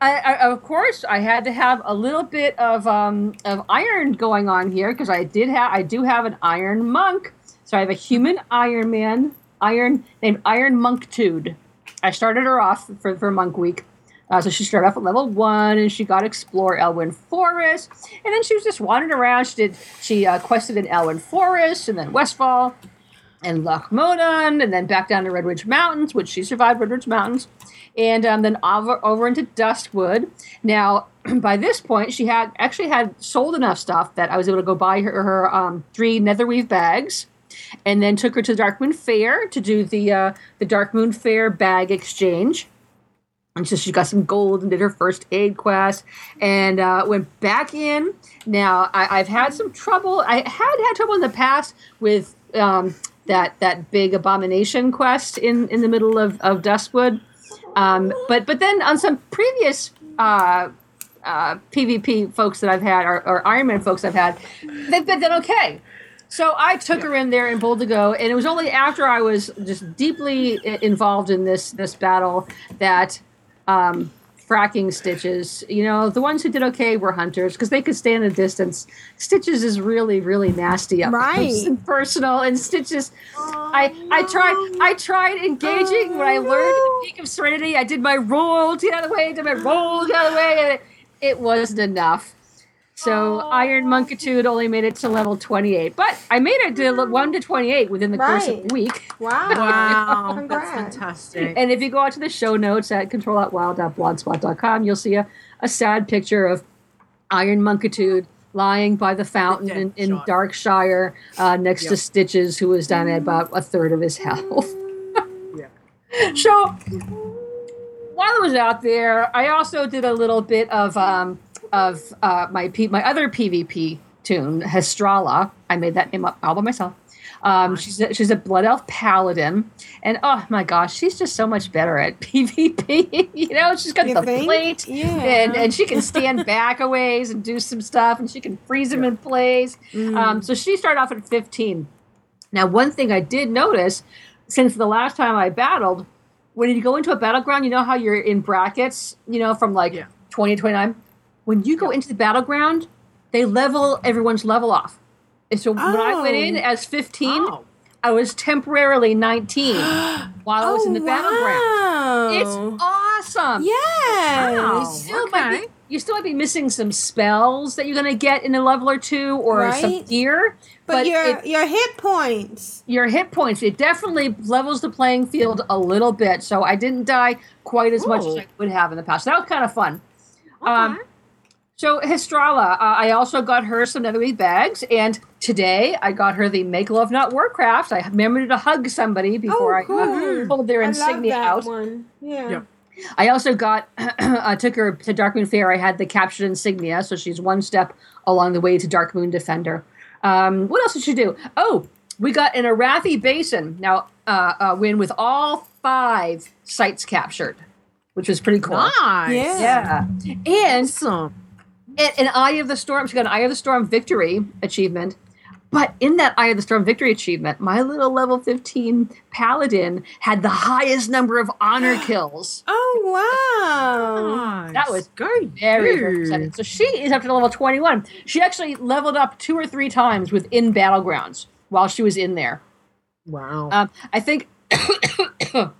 I, I, of course, I had to have a little bit of um, of iron going on here because I did have I do have an iron monk. So I have a human Iron Man, iron named Iron Monktude. I started her off for, for Monk Week. Uh, so she started off at level one, and she got explore Elwynn Forest, and then she was just wandering around. She did she uh, quested in Elwynn Forest, and then Westfall, and Loch Modan, and then back down to Redridge Mountains, which she survived Redridge Mountains, and um, then over over into Duskwood. Now, [clears throat] by this point, she had actually had sold enough stuff that I was able to go buy her her um, three Netherweave bags, and then took her to the Darkmoon Fair to do the uh, the Darkmoon Fair bag exchange. And so she got some gold and did her first aid quest and uh, went back in. Now I, I've had some trouble. I had had trouble in the past with um, that that big abomination quest in, in the middle of, of Duskwood. Um, but but then on some previous uh, uh, PvP folks that I've had or, or folks I've had, they've been done okay. So I took her in there in Boldigo, and it was only after I was just deeply involved in this this battle that um, fracking stitches. You know, the ones who did okay were hunters because they could stand a distance. Stitches is really really nasty up close Right. and personal, and stitches. I I tried I tried engaging when I learned at the peak of serenity. I did my roll to get out of the way, did my roll to get out of the way, and it, it wasn't enough. So Iron Monkitude only made it to level 28, but I made it to le- 1 to 28 within the course of a week. Wow. [laughs] Wow, that's fantastic. And if you go out to the show notes at ctrlaltwow.blogspot.com, you'll see a, a sad picture of Iron Monkitude lying by the fountain in, in Darkshire uh, next to Stitches, who was down at about a third of his [laughs] health. So while I was out there, I also did a little bit of um, of uh, my P- my other PvP toon, Hestrala. I made that name up all by myself. Um, she's a, she's a blood elf paladin, and oh my gosh, she's just so much better at [laughs] PvP. [laughs] you know, she's got You the think? plate, Yeah. and and she can stand back a ways and do some stuff, and she can freeze them in place. Mm. Um, so she started off at fifteen. Now, one thing I did notice since the last time I battled, when you go into a battleground, you know how you're in brackets, you know, from like 20 to 29. When you go into the battleground, they level everyone's level off. And so when I went in Oh. as 15, I was temporarily 19 [gasps] while I was in the Oh, battleground. It's awesome. Yes. Still, my, you still might be missing some spells that you're going to get in a level or two, or some gear. But, your it- your hit points. your hit points, it definitely levels the playing field a little bit. So I didn't die quite as much as I would have in the past. That was kind of fun. Um, so Histrala, uh, I also got her some Netherweave bags, and today I got her the Make Love Not Warcraft. I remembered to hug somebody before Oh, cool. I pulled their I love insignia that out. one. Yeah. Yep. I also got, I [clears throat] took her to Darkmoon Fair. I had the captured insignia, so she's one step along the way to Darkmoon Defender. Um, what else did she do? Oh, we got an Arathi Basin now uh, uh, win with all five sites captured, which was pretty cool. Nice. Yeah. And Awesome. An, an Eye of the Storm. She got an Eye of the Storm victory achievement. But in that Eye of the Storm victory achievement, my little level 15 paladin had the highest number of honor [gasps] kills. Oh wow. That was Go very, you. very exciting. So she is up to level 21. She actually leveled up two or three times within Battlegrounds while she was in there. Wow. Um, I think [coughs] [coughs]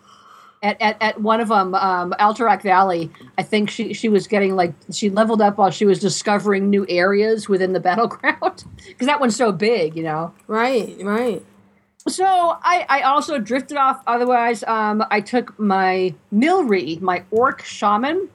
at, at, at one of them, um, Alterac Valley, I think she, she was getting like, she leveled up while she was discovering new areas within the [laughs] battleground. Because that one's so big, you know. Right, right. So I, I also drifted off. Otherwise, um, I took my Milry, my orc shaman,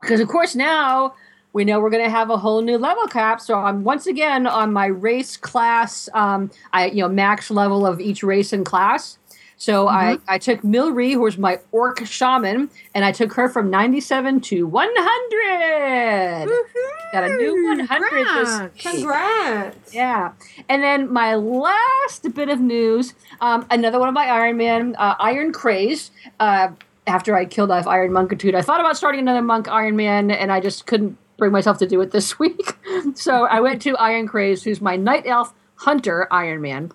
because of course now we know we're going to have a whole new level cap. So I'm once again on my race class. Um, I you know max level of each race and class. So I, I took Milry, who was my orc shaman, and I took her from 97 to 100. Woo-hoo! Got a new 100 this. Congrats. Yeah. And then my last bit of news um, another one of my Iron Man, uh, Iron Craze. Uh, after I killed off Iron Monkitude, I thought about starting another Monk Iron Man, and I just couldn't bring myself to do it this [laughs] week. so I went to Iron Craze, who's my Night Elf Hunter Iron Man.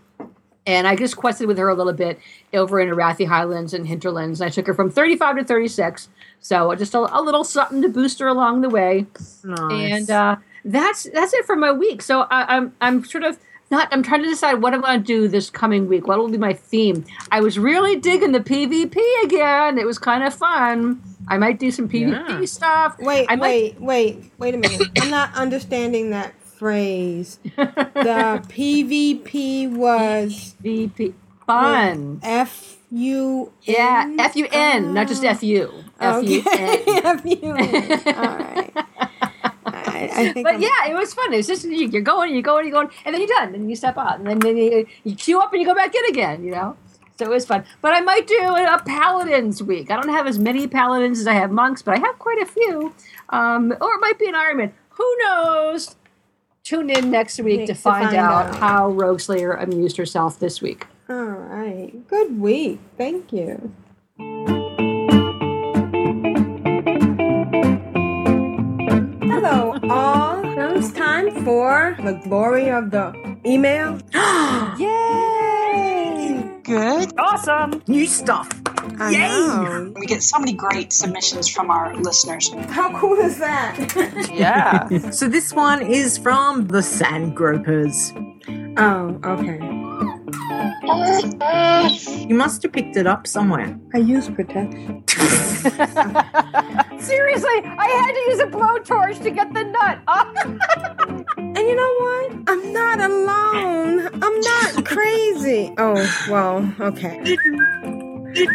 And I just quested with her a little bit over in Arathi Highlands and Hinterlands. And I took her from 35 to 36. So just a, a little something to boost her along the way Nice. and uh, that's that's it for my week. So I, I'm I'm sort of not. I'm trying to decide what I'm going to do this coming week. What will be my theme? I was really digging the PvP again. It was kind of fun. I might do some PvP Yeah. stuff. Wait, I might, wait, wait, wait a minute. I'm not understanding that phrase. [laughs] The PvP was PvP fun. F U Yeah, F U N, not just F U. F U. N. [laughs] F U N. All right. I, I think But I'm- yeah, it was fun. It's just you- you're going, you're going, you're going, and then you're done, and you step out, and then, then you, you queue up and you go back in again. You know, so it was fun. But I might do a, a paladins week. I don't have as many paladins as I have monks, but I have quite a few. Um, or it might be an Ironman. Who knows? Tune in next week to To find, find out, out. how Rogueslayer amused herself this week. All right. Good week. Thank you. Hello, all. Now it's time for the glory of the email. [gasps] Yay! Good. Awesome. New stuff. I Yay! know. We get so many great submissions from our listeners. How cool is that? [laughs] Yeah. [laughs] So this one is from the Sand Gropers. oh, okay. You must have picked it up somewhere. I use protection. [laughs] Seriously, I had to use a blowtorch to get the nut. Off. And you know what? I'm not alone. I'm not crazy. Oh, well, okay. What?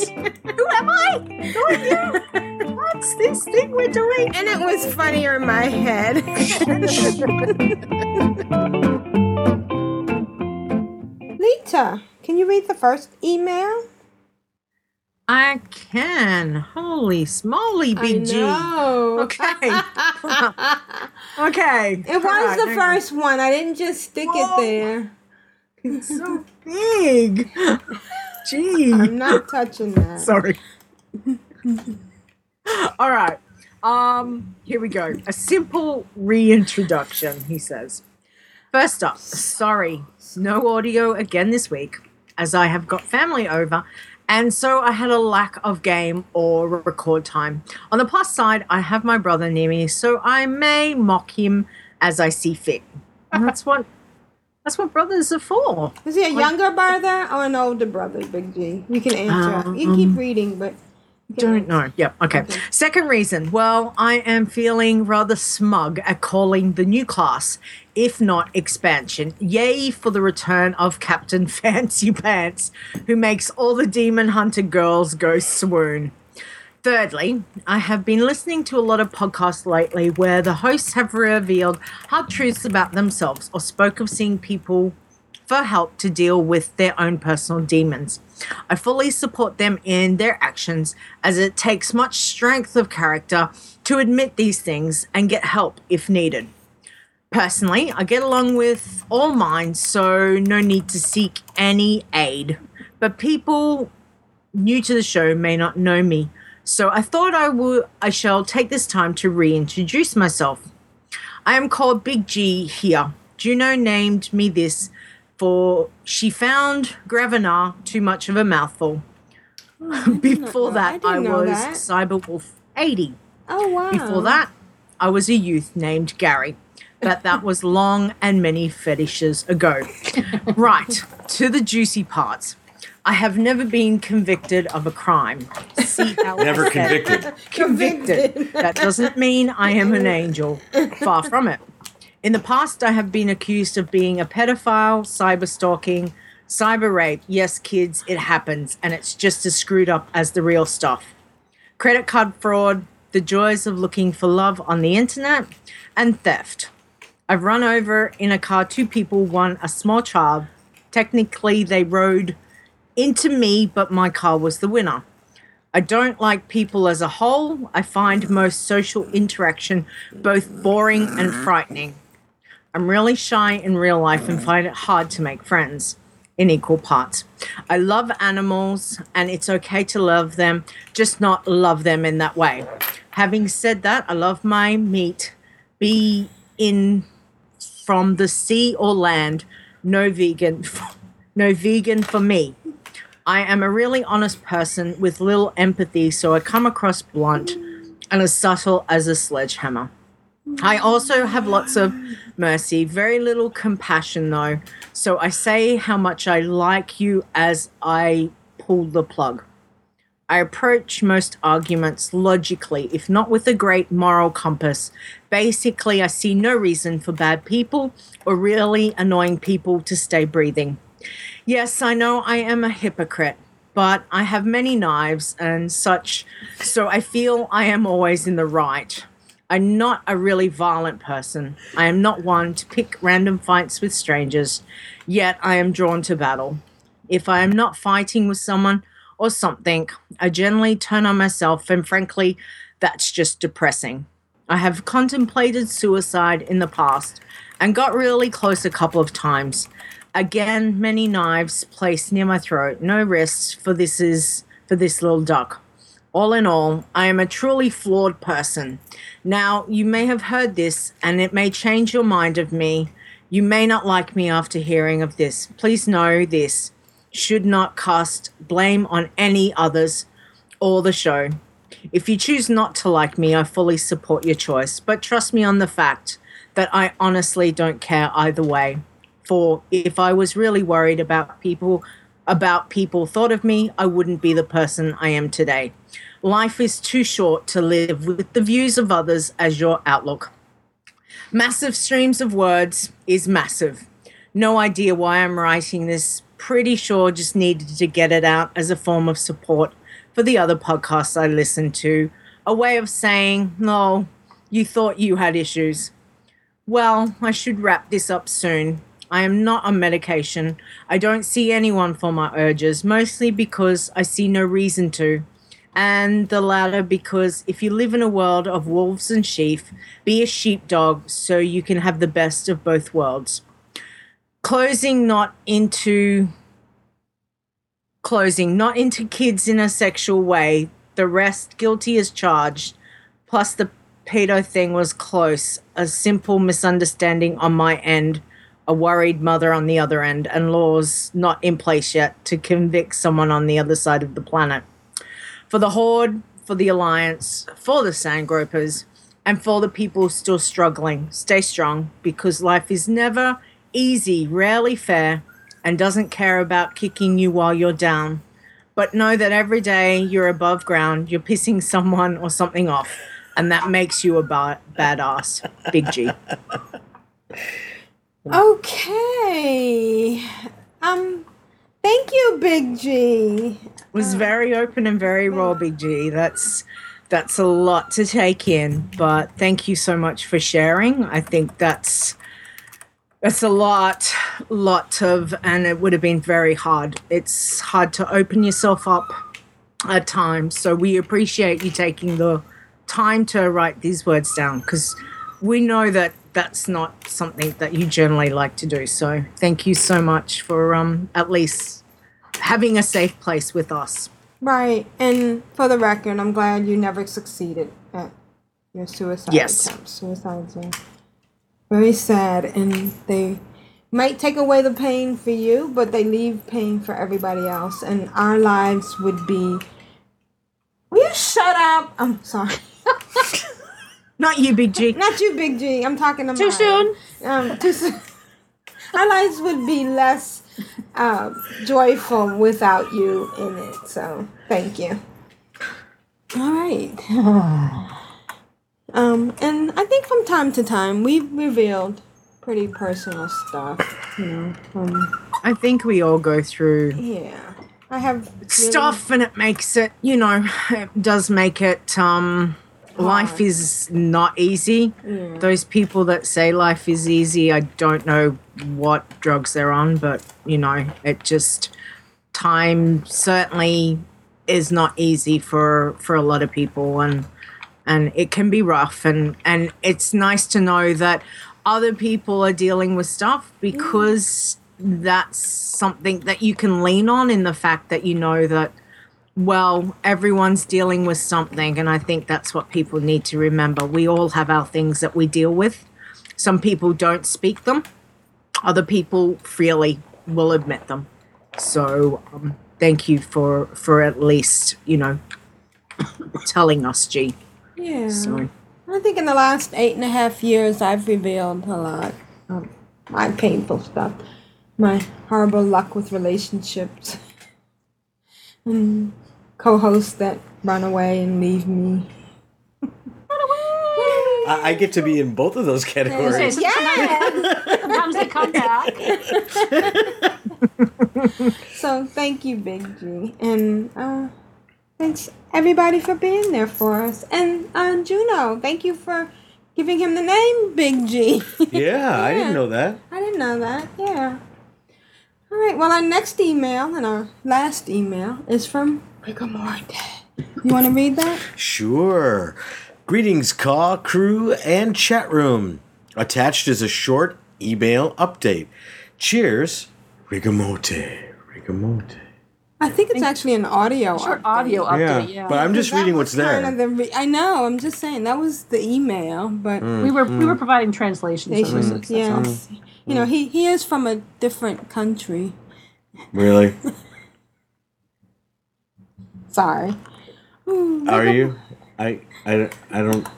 Who am I? Who are you? What's this thing we're doing? And it was funnier in my head. Leeta, can you read the first email? I can. Holy smoly, big G. know. Okay. [laughs] okay. It was Alright, the hang first one. I didn't just stick it there. It's so [laughs] big. Gee. I'm not touching that. Sorry. All right. Um, here we go. A simple reintroduction, he says. First up, sorry, no audio again this week, as I have got family over, and so I had a lack of game or record time. On the plus side, I have my brother near me, so I may mock him as I see fit. And that's what that's what brothers are for. Is he a younger brother or an older brother, Big G? You can answer. you keep Um, reading, but Don't know. Yep. Okay. Second reason. Well, I am feeling rather smug at calling the new class, if not expansion. Yay for the return of Captain [laughs] Fancy Pants, who makes all the demon hunter girls go swoon. Thirdly, I have been listening to a lot of podcasts lately where the hosts have revealed hard truths about themselves or spoke of seeing people for help to deal with their own personal demons. I fully support them in their actions as it takes much strength of character to admit these things and get help if needed. Personally, I get along with all minds, so no need to seek any aid. But people new to the show may not know me, so I thought I would I shall take this time to reintroduce myself. I am called Big G here. Juno named me this for she found Gravenar too much of a mouthful. [laughs] Before that, I, didn't was that. Cyberwolf 80. Oh wow. Before that, I was a youth named Gary. But that was [laughs] long and many fetishes ago. right, to the juicy parts. I have never been convicted of a crime. See how I Never convicted. convicted. That doesn't mean I am an angel. Far from it. In the past, I have been accused of being a pedophile, cyber stalking, cyber rape. Yes, kids, it happens, and it's just as screwed up as the real stuff. Credit card fraud, the joys of looking for love on the internet, and theft. I've run over in a car two people, one a small child. Technically, they rode into me, but my car was the winner. I don't like people as a whole. I find most social interaction both boring and frightening. I'm really shy in real life and find it hard to make friends in equal parts. I love animals and it's okay to love them, just not love them in that way. Having said that, I love my meat, be in from the sea or land, no vegan, [laughs] no vegan for me. I am a really honest person with little empathy, so I come across blunt and as subtle as a sledgehammer. I also have lots of mercy, very little compassion though, so I say how much I like you as I pull the plug. I approach most arguments logically, if not with a great moral compass. Basically, I see no reason for bad people or really annoying people to stay breathing. Yes, I know I am a hypocrite, but I have many knives and such, so I feel I am always in the right. I'm not a really violent person. I am not one to pick random fights with strangers, yet I am drawn to battle. If I am not fighting with someone or something, I generally turn on myself, and frankly, that's just depressing. I have contemplated suicide in the past and got really close a couple of times. Again, many knives placed near my throat, no rest for this is for this little duck. All in all, I am a truly flawed person. Now, you may have heard this and it may change your mind of me. You may not like me after hearing of this. Please know this should not cast blame on any others or the show. If you choose not to like me, I fully support your choice, but trust me on the fact that I honestly don't care either way. For if I was really worried about people about people thought of me, I wouldn't be the person I am today. Life is too short to live with the views of others as your outlook. Massive streams of words is massive. No idea why I'm writing this. Pretty sure just needed to get it out as a form of support for the other podcasts I listen to. A way of saying, no, you thought you had issues. Well, I should wrap this up soon. I am not on medication. I don't see anyone for my urges, mostly because I see no reason to. And the latter because if you live in a world of wolves and sheep, be a sheepdog so you can have the best of both worlds. Closing not into closing not into kids in a sexual way. The rest guilty as charged. Plus the pedo thing was close. A simple misunderstanding on my end, a worried mother on the other end, and laws not in place yet to convict someone on the other side of the planet. For the Horde, for the Alliance, for the Sand Sandgropers, and for the people still struggling, stay strong because life is never easy, rarely fair, and doesn't care about kicking you while you're down. but know that every day you're above ground, you're pissing [laughs] someone or something off, and that makes you a ba- badass. Big G. [laughs] Okay. Um, thank you, Big G. was very open and very raw, Big G. That's that's a lot to take in, but thank you so much for sharing. I think that's that's a lot, lot of, and it would have been very hard. It's hard to open yourself up at times. So we appreciate you taking the time to write these words down because we know that that's not something that you generally like to do. So thank you so much for um at least having a safe place with us. Right, and for the record, I'm glad you never succeeded at your suicide Yes. attempt. Suicides are very sad, and they might take away the pain for you, but they leave pain for everybody else, and our lives would be. Will you shut up? I'm sorry. [laughs] Not you, Big G. [laughs] Not you, Big G. I'm talking to Too mine. soon? Um, too soon. [laughs] Our lives would be less uh, joyful without you in it. So thank you. All right. [sighs] Um, and I think from time to time we've revealed pretty personal stuff. You know. Um, I think we all go through yeah. I have really- stuff and it makes it you know it does make it um life is not easy Yeah. those people that say life is easy i don't know what drugs they're on but you know it just time certainly is not easy for for a lot of people and and it can be rough and and it's nice to know that other people are dealing with stuff mm. because that's something that you can lean on in the fact that you know that well everyone's dealing with something and i think that's what people need to remember. We all have our things that we deal with. Some people don't speak them. Other people freely will admit them. So um, thank you for for at least you know [coughs] telling us g. Yeah. so. I think in the last eight and a half years, I've revealed a lot of my painful stuff, my horrible luck with relationships, and [laughs] co-hosts that run away and leave me. I, I get to be in both of those categories. Sometimes they come back. [laughs] So thank you, Big G, and uh, thanks everybody for being there for us. And uh, Juno, thank you for giving him the name Big [laughs] G. Yeah, I didn't know that. I didn't know that. Yeah. All right. Well, our next email and our last email is from Rigor Morty. You want to read that? Sure. Greetings, Caw, crew, and chat room. Attached is a short email update. Cheers, Rigamote. Rigamote. I think it's actually an audio. Short update. audio update, Yeah, yeah. but I'm just reading what's there. kind of the re- I know. I'm just saying that was the email, but Mm, we were we were providing translation Translation, services. that's all. yes. You know, he he is from a different country. Really? [laughs] Sorry. Hmm, Are you? I, I, don't- I don't.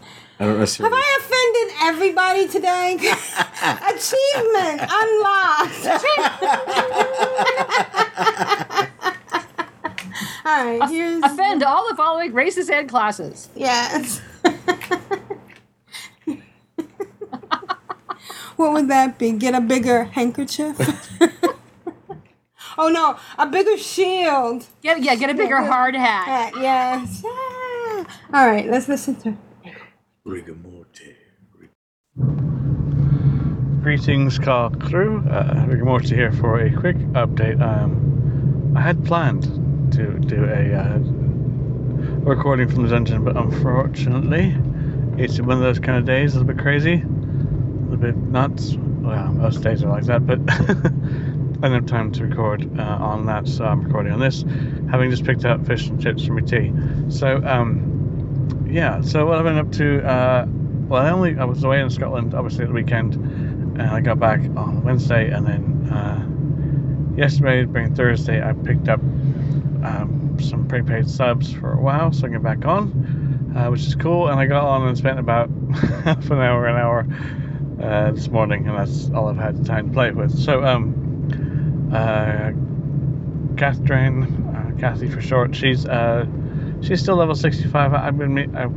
I don't Have. I offended everybody today? [laughs] Achievement unlocked. [laughs] All right, here's Offend all the following races and classes. yes. [laughs] what would that be? Get a bigger handkerchief? Oh no, a bigger shield. Yeah, yeah, get a bigger hard hat. Hat, yes. Yeah. All right, let's listen to. Rigamote. Greetings, Carl crew. Uh, Rigamorty here for a quick update. Um, I had planned to do a uh, recording from the dungeon, but unfortunately, it's one of those kind of days, a little bit crazy, a little bit nuts. Well, most days are like that, but [laughs] Have time to record uh, on that, so I'm recording on this, having just picked up fish and chips for my tea. So, um, yeah, so what I've been up to, uh, well, I only, I was away in Scotland, obviously, at the weekend, and I got back on Wednesday, and then uh, yesterday, being Thursday, I picked up um, some prepaid subs for a while, so I can get back on, uh, which is cool. And I got on and spent about [laughs] half an hour, an hour uh, this morning, and that's all I've had time to play with. So, um, uh, Catherine, uh, Kathy for short. She's uh, she's still level 65. I- I've been me- I,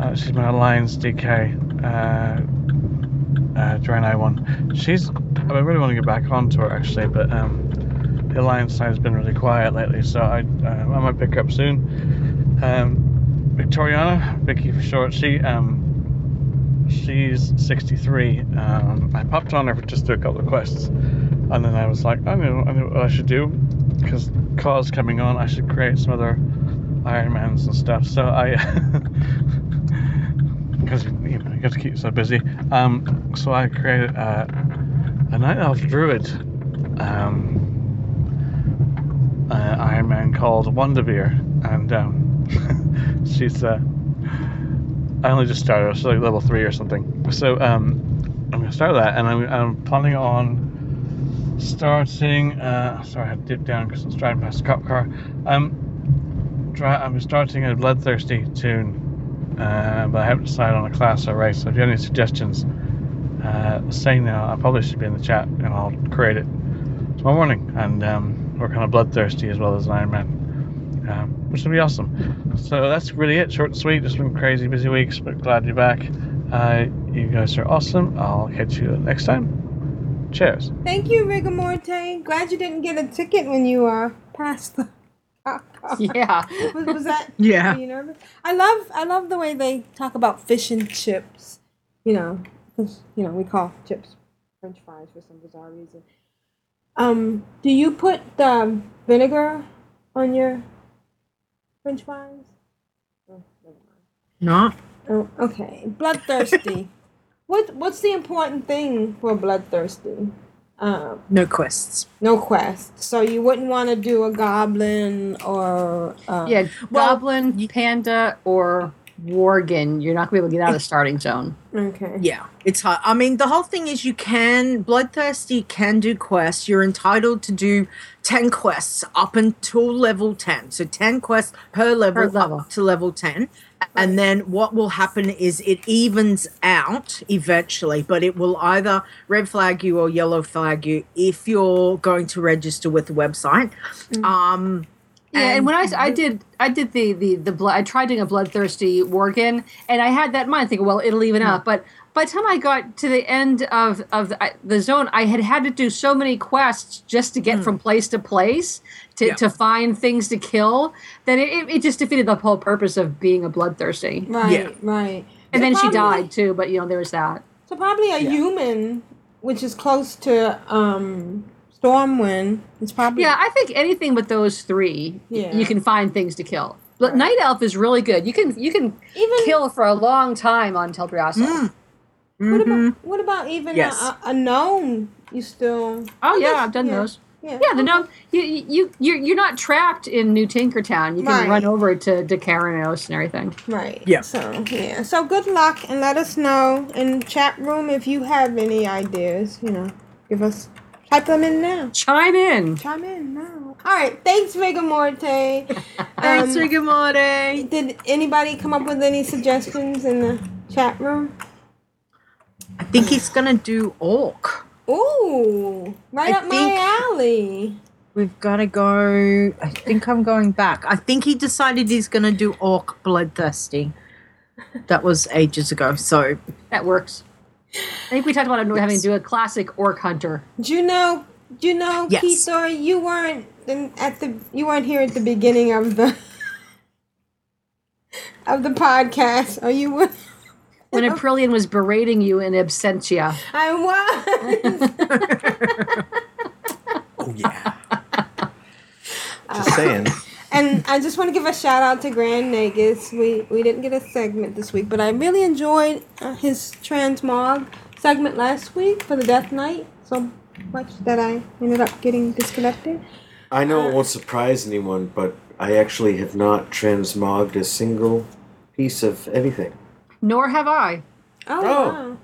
uh, she's my alliance DK. Uh, uh, during I one. She's I really want to get back onto her actually, but um, the alliance side has been really quiet lately, so I uh, I might pick up soon. Um, Victoriana, Vicky for short. She um, she's 63. Um, I popped on her for just do a couple of quests, and then I was like, I know, I know what I should do, because cause coming on, I should create some other Ironmans and stuff. So I, [laughs] because you know you got to keep yourself busy. Um, so I created uh, a night elf druid. Um, uh, Iron Man called Wondavir, and um, [laughs] she's uh, I only just started. She's like level three or something. So um, I'm gonna start that, and I'm, I'm planning on starting. Uh, sorry, I had to dip down because I was driving past a cop car. Um, I'm starting a bloodthirsty toon, uh, but I haven't decided on a class or race. So if you have any suggestions, uh, say now. I probably should be in the chat, and I'll create it tomorrow morning. And um, we're kind of bloodthirsty as well as Iron Man, um, which will be awesome. So that's really it. Short and sweet. Just been crazy busy weeks, but glad be back. Uh, you guys are awesome. I'll catch you next time. Cheers. Thank you, Rigamorte. Glad you didn't get a ticket when you uh, passed the. [laughs] Yeah. was, was that? [laughs] Yeah. You nervous? I love I love the way they talk about fish and chips. You know, 'cause, you know we call chips French fries for some bizarre reason. Um, do you put um, vinegar on your French fries? Oh, never mind. No. Oh, okay. Bloodthirsty. [laughs] what What's the important thing for bloodthirsty? Um, No quests. no quests. So you wouldn't want to do a goblin or uh, yeah, goblin, panda, or worgen. You're not gonna be able to get out of the starting zone. Okay. Yeah, it's hard. I mean, the whole thing is you can bloodthirsty can do quests. You're entitled to do ten quests up until level ten. So ten quests per level, Per level. up to level ten. And then what will happen is it evens out eventually, but it will either red flag you or yellow flag you if you're going to register with the website. Um, Yeah, and, when I, I did I did the the the blood I tried doing a bloodthirsty worgen, and I had that in mind thinking, well, it'll even out. But by the time I got to the end of of the, the zone, I had had to do so many quests just to get from place to place to, Yeah. to find things to kill that it, it- it just defeated the whole purpose of being a bloodthirsty. Right, right. And So then she died too, but you know there was that. So probably a human, which is close to um, Stormwind, is probably Yeah, I think anything but those three, Yeah. you can find things to kill. But Night Elf is really good. You can you can Even- kill for a long time on Teldrassil. What about what about even Yes. a, a gnome? You still? Oh yeah, guess- I've done yeah. those. Yeah, Yeah, the gnome. You you you're, you're not trapped in New Tinkertown. You can Right. run over to Decaranos and everything. Right. Yeah. So yeah. So good luck, and let us know in chat room if you have any ideas. You know, give us type them in now. Chime in. Chime in now. All right. Thanks, Rigamorte. [laughs] Thanks, Um, Rigamorte. Did anybody come up with any suggestions in the chat room? I think he's gonna do orc. Ooh, right I up my alley. We've got to go. I think I'm going back. I think he decided he's going to do Orc Bloodthirsty. That was ages ago. So That works. I think we talked about having to do a classic orc hunter. Do you know? Do you know, Yes. Keithor? You weren't in, at the. You weren't here at the beginning of the [laughs] of the podcast. Are you? Were- When Aprillian was berating you in absentia. I was. [laughs] Oh yeah. Just saying. And I just want to give a shout out to Grand Nagus. We we didn't get a segment this week, but I really enjoyed uh, his transmog segment last week for the Death Knight so much that I ended up getting disconnected. I know it won't surprise anyone, but I actually have not transmogged a single piece of anything. Nor have I. Oh, Oh. wow.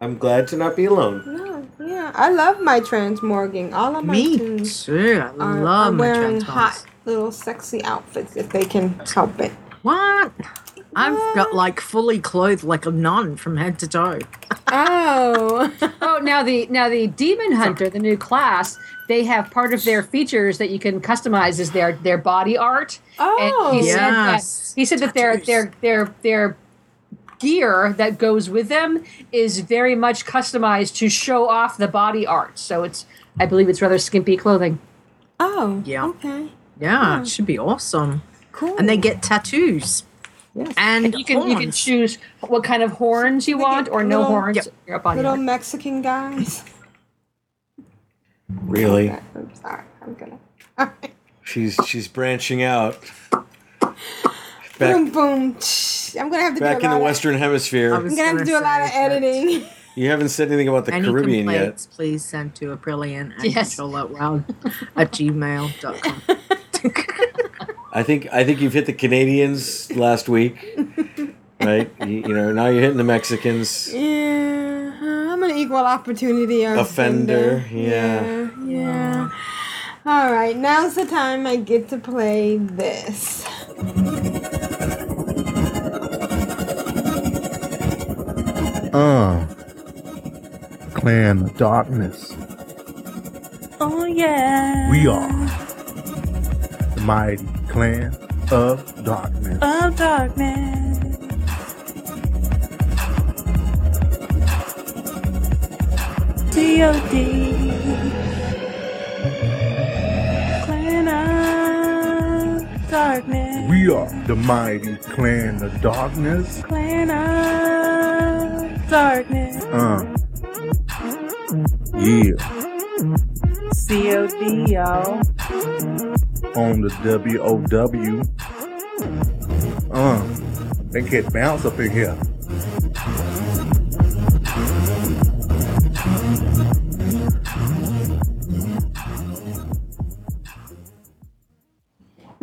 I'm glad to not be alone. No, yeah, I love my transmorging. All of my Me toons too. I are, love are my wearing transmogs. hot little sexy outfits if they can help it. What? I've got like fully clothed like a nun from head to toe. Oh. [laughs] oh, now the now the demon hunter, the new class, they have part of their features that you can customize is their their body art. Oh. and he said oh. Yes. that he said that their their their their gear that goes with them is very much customized to show off the body art. So it's I believe it's rather skimpy clothing. Oh. Yeah. Okay. Yeah, it should be awesome. Cool. And they get tattoos. Yes. And, And you can you can choose what kind of horns you want or no horns. Yep. You're up on Little your Mexican guys. Really? I'm sorry. I'm gonna. [laughs] She's she's branching out. Boom, Back boom. tsh. I'm gonna have to back do a in the lot of- Western Hemisphere. I'm gonna have to do a lot of editing. You haven't said anything about the Any Caribbean yet. complaints, please send to Aprillian at Yes. ctrlaltwow at [laughs] gmail.com. I think I think you've hit the Canadians last week, right? You, you know now you're hitting the Mexicans. Yeah, I'm an equal opportunity Offender, offender. yeah. yeah, yeah. All right, now's the time I get to play this. Uh. Clan of Darkness. Oh yeah. We are the mighty clan of darkness. Of darkness. D.O.D. darkness. We are the mighty clan of darkness. Clan of darkness. Uh. Yeah. C.O.D. y'all. On the WOW. Uh. They get bounce up in here.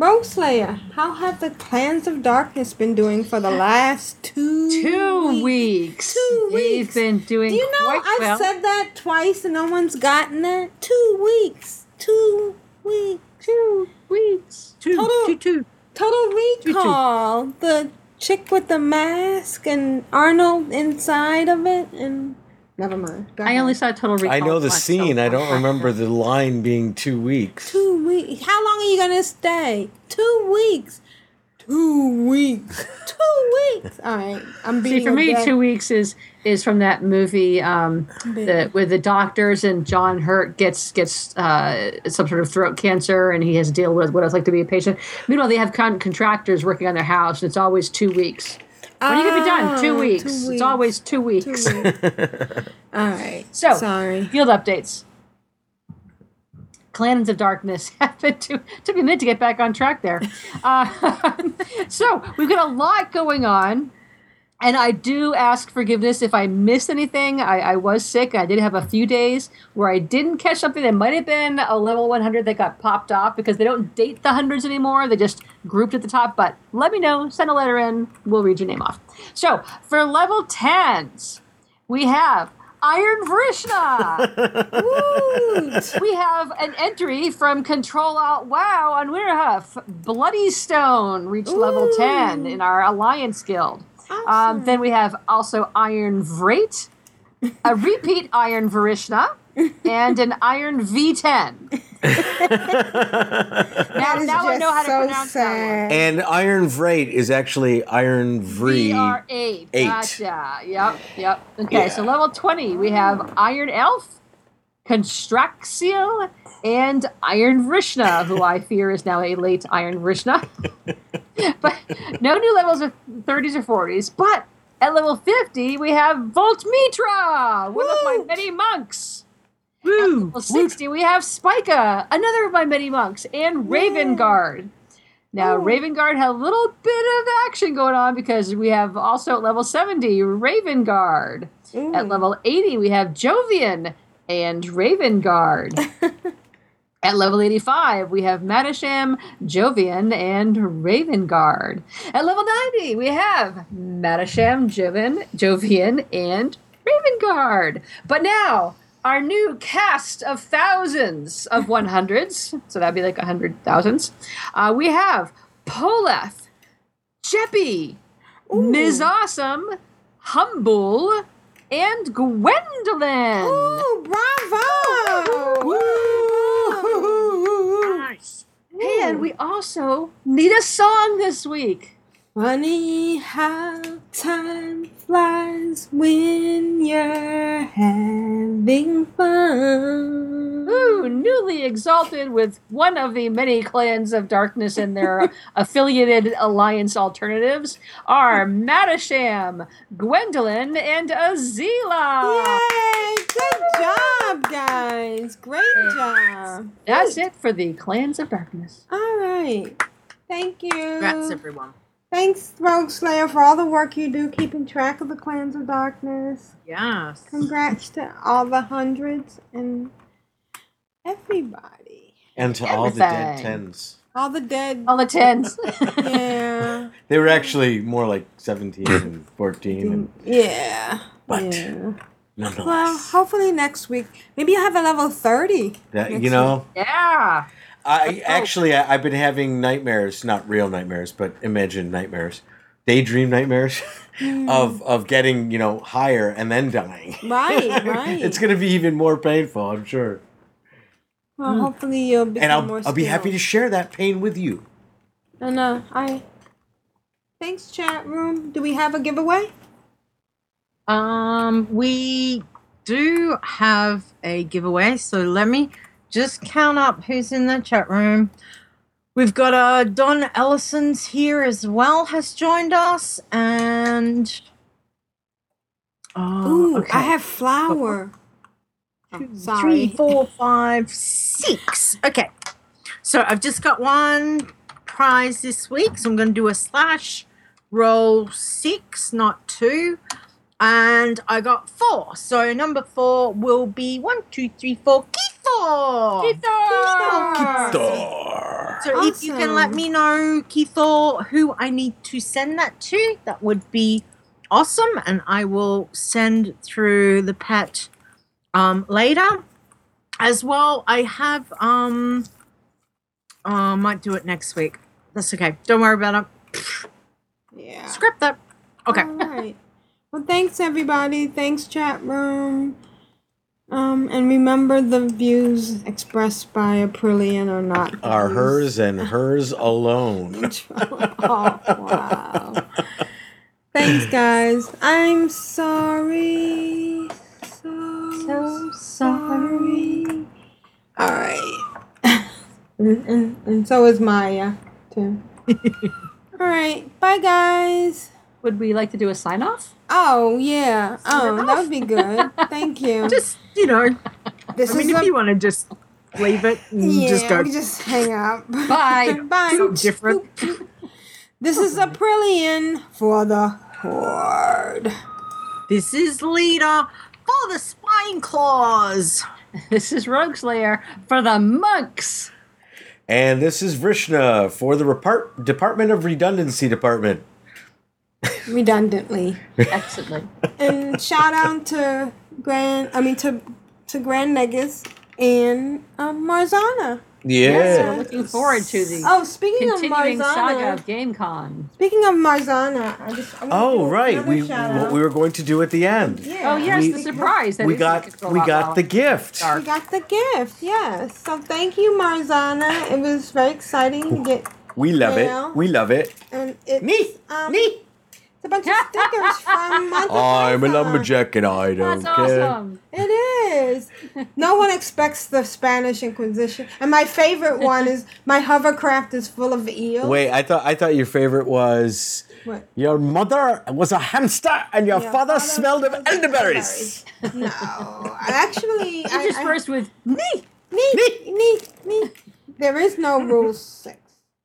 Rogue Slayer, how have the clans of darkness been doing for the last two Two weeks. Two They've weeks. been doing Do you know I've well. said that twice and no one's gotten it? Two weeks. Two weeks. Two weeks. Two, Total- two, two. Total Recall. The chick with the mask and Arnold inside of it and never mind. Go I ahead. only saw Total Recall. I know the once, scene. so- I don't remember the line being two weeks. two weeks. How long are you gonna stay? Two weeks. Two weeks. Two weeks. All right. I'm being See, for me, dead- two weeks is is from that movie um, the, with the doctors and John Hurt gets gets uh, some sort of throat cancer and he has to deal with what it's like to be a patient. Meanwhile, they have con- contractors working on their house and it's always two weeks. When are you can be done? Two Ah, weeks. two It's weeks. always two weeks. [laughs] All right. So, sorry. Field updates. Clans of Darkness [laughs] happened to took a minute to get back on track there. Uh, [laughs] so we've got a lot going on, and I do ask forgiveness if I missed anything. I, I was sick. I did have a few days where I didn't catch something that might have been a level 100 that got popped off because they don't date the hundreds anymore. They just grouped at the top. But let me know. Send a letter in. We'll read your name off. So for level 10s, we have Iron Vrishna. [laughs] we have an entry from Control Alt Wow on Winterhoof. Bloody Stone reached level 10 in our Alliance Guild. Um, then we have also Iron Vrate, a [laughs] repeat Iron Varishna, and an Iron V10. [laughs] now is now I know how to so pronounce that sad. And Iron Vrate is actually Iron Vree. VR eight. Eight. Gotcha. Yep. Yep. Okay. Yeah. So level twenty, we have Iron Elf, Constraxiel, and Iron Vrishna, who I fear is now a late Iron Vrishna. [laughs] but no new levels of thirties or forties. But at level fifty, we have Volt Mitra, one of my many monks. Woo! Level 60, we have Spica, another of my many monks, and Raven Guard. Now, Raven Guard had a little bit of action going on because we have also at level 70, Raven Guard. At level 80, we have Jovian and Raven Guard. [laughs] At level 85, we have Madasham, Jovian, and Raven Guard. At level 90, we have Madasham, Jovian, Jovian, and Raven Guard. But now, our new cast of thousands of 100s, so that'd be like 100 thousands, uh, we have Poleth, Jeppy, Ms. Awesome, Humble, and Gwendolyn. Ooh, bravo! Nice. And we also need a song this week. Funny how time flies when you're having fun. Ooh, newly exalted with one of the many clans of darkness and their [laughs] affiliated alliance alternatives are Madasham, Gwendolyn, and Azila. Yay! Good job, guys. Great job. That's it for the clans of darkness. All right. Thank you. Congrats, everyone. Thanks, Rogue Slayer, for all the work you do keeping track of the clans of darkness. Yes. Congrats to all the hundreds and everybody. And to all the dead tens. All the dead. All the tens. yeah. [laughs] [laughs] They were actually more like 17 and 14. And, Yeah. But- yeah. nonetheless, Well, hopefully next week. Maybe you'll have a level 30. that, you know, Yeah. I actually I, I've been having nightmares, not real nightmares, but imagined nightmares, daydream nightmares [laughs] Hmm. of of getting you know higher and then dying. Right, [laughs] right. it's gonna be even more painful, I'm sure. well, hopefully you'll become And I'll more I'll be happy to share that pain with you. And uh, I. Thanks, chat room. Do we have a giveaway? Um, we do have a giveaway, so let me just count up who's in the chat room. We've got uh Don Ellison's here as well, has joined us, and oh, Ooh, okay. I have flour. Oh, Three, sorry. four, five, six. Okay, so I've just got one prize this week, so I'm going to do a slash roll six, not two. And I got four. So number four will be one, two, three, four. Keithor! Thor. So if you can let me know, Keithor, who I need to send that to, that would be awesome. And I will send through the pet um, later. As well, I have um uh, might do it next week. That's okay. Don't worry about it. Yeah. Script that. Okay. All right. Well, thanks everybody. Thanks chat room. Um, and remember the views expressed by Aprillian are not Are views- hers and hers alone. [laughs] oh wow. Thanks, guys. I'm sorry. So, So sorry. All right. and, and, and so is Maya, too. [laughs] All right. Bye, guys. Would we like to do a sign off? Oh, yeah. Oh, that would be good. Thank you. [laughs] Just, you know, this I mean, is if a- you want to just leave it and yeah, just go just hang up. [laughs] Bye. [laughs] Bye. different. This is a Aprillian for the Horde. This is Leeta for the spine claws. This is Rogue Slayer for the monks. And this is Vrishna for the Repart- Department of Redundancy Department. Redundantly. Excellent. and shout out to Grand, I mean to to Grand Nagus and um, Marzana. Yes, Yeah. we're looking forward to the Oh, speaking of continuing saga Marzana, of Gamescom. speaking of Marzana, I just I Oh right, we what we were going to do at the end. Yeah. Oh yes, We- the surprise. that we got we got well. the gift. We got the gift, yes. So thank you, Marzana. It was very exciting to get, We love Yeah. it. We love it. and it's Me, um, me. It's a bunch of stickers from [laughs] Monty I'm a lumberjack and I don't That's care. awesome. It is. No one expects the Spanish Inquisition. And my favorite one is my hovercraft is full of eels. Wait, I thought I thought your favorite was What? your mother was a hamster and your Your father father smelled of smelled of elderberries. No. Actually, [laughs] I, Interspersed with me. me, me, me. There is no rule six.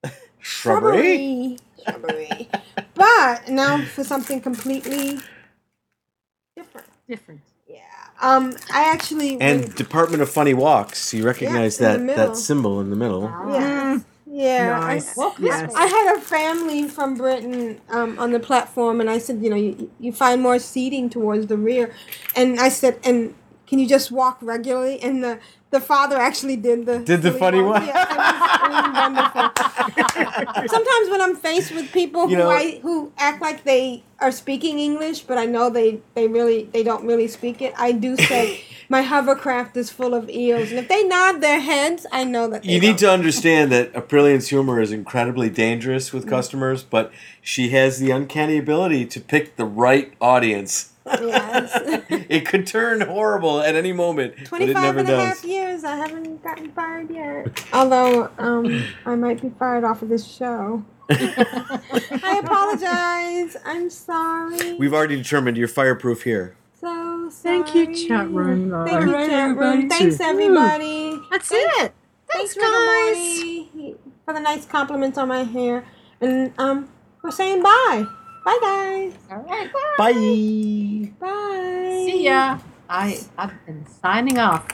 [laughs] Shrubbery. Shrubbery. but now for something completely different. Different. Yeah. Um, I actually And Department of Funny Walks. You recognize in the that that symbol in the middle. Yeah. Yeah. Nice. I, Well, yes. I had a family from Britain um, on the platform, and I said, you know, you, you find more seating towards the rear. And I said, and can you just walk regularly? And the the father actually did the Did the funny one? Yeah, it was. [laughs] Sometimes when I'm faced with people You who know- I who act like they are speaking English, but I know they they really they don't really speak it, I do say. [laughs] My hovercraft is full of eels, and if they nod their heads, I know that You need to understand that [laughs] Aprillian's humor is incredibly dangerous with mm-hmm. customers, but she has the uncanny ability to pick the right audience. Yes. [laughs] it could turn horrible at any moment, but it 25 never and a half years, I haven't gotten fired yet. Although, um, I might be fired off of this show. [laughs] I apologize. I'm sorry. We've already determined you're fireproof here. So Thank you, chat room. Thank you, Alright, chat room. Thanks, too. everybody. That's Thanks- it. Thanks, Thanks, guys. Rigamorty, for the nice compliments on my hair. And um, for saying bye. Bye, guys. All right. Bye. Bye. See ya. I I've been signing off.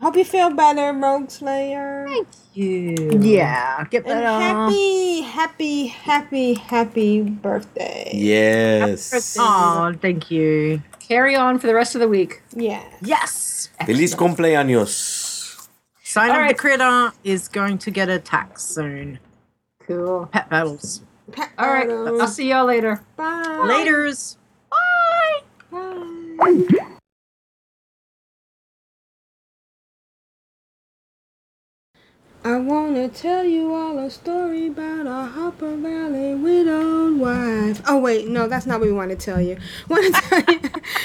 Hope you feel better, Rogue Slayer. Thank you. Yeah, get And better. happy, happy, happy, happy birthday. Yes. Oh, thank you. Carry on for the rest of the week. Yeah. Yes. Feliz cumpleaños. Sign All of the right. critter is going to get a tax soon. Cool. Pet battles. All right. I'll see y'all later. Bye. Laters. I wanna tell you all a story about a Hopper Valley widowed wife. Oh wait, no, that's not what we want to tell you. [laughs] Want to tell you,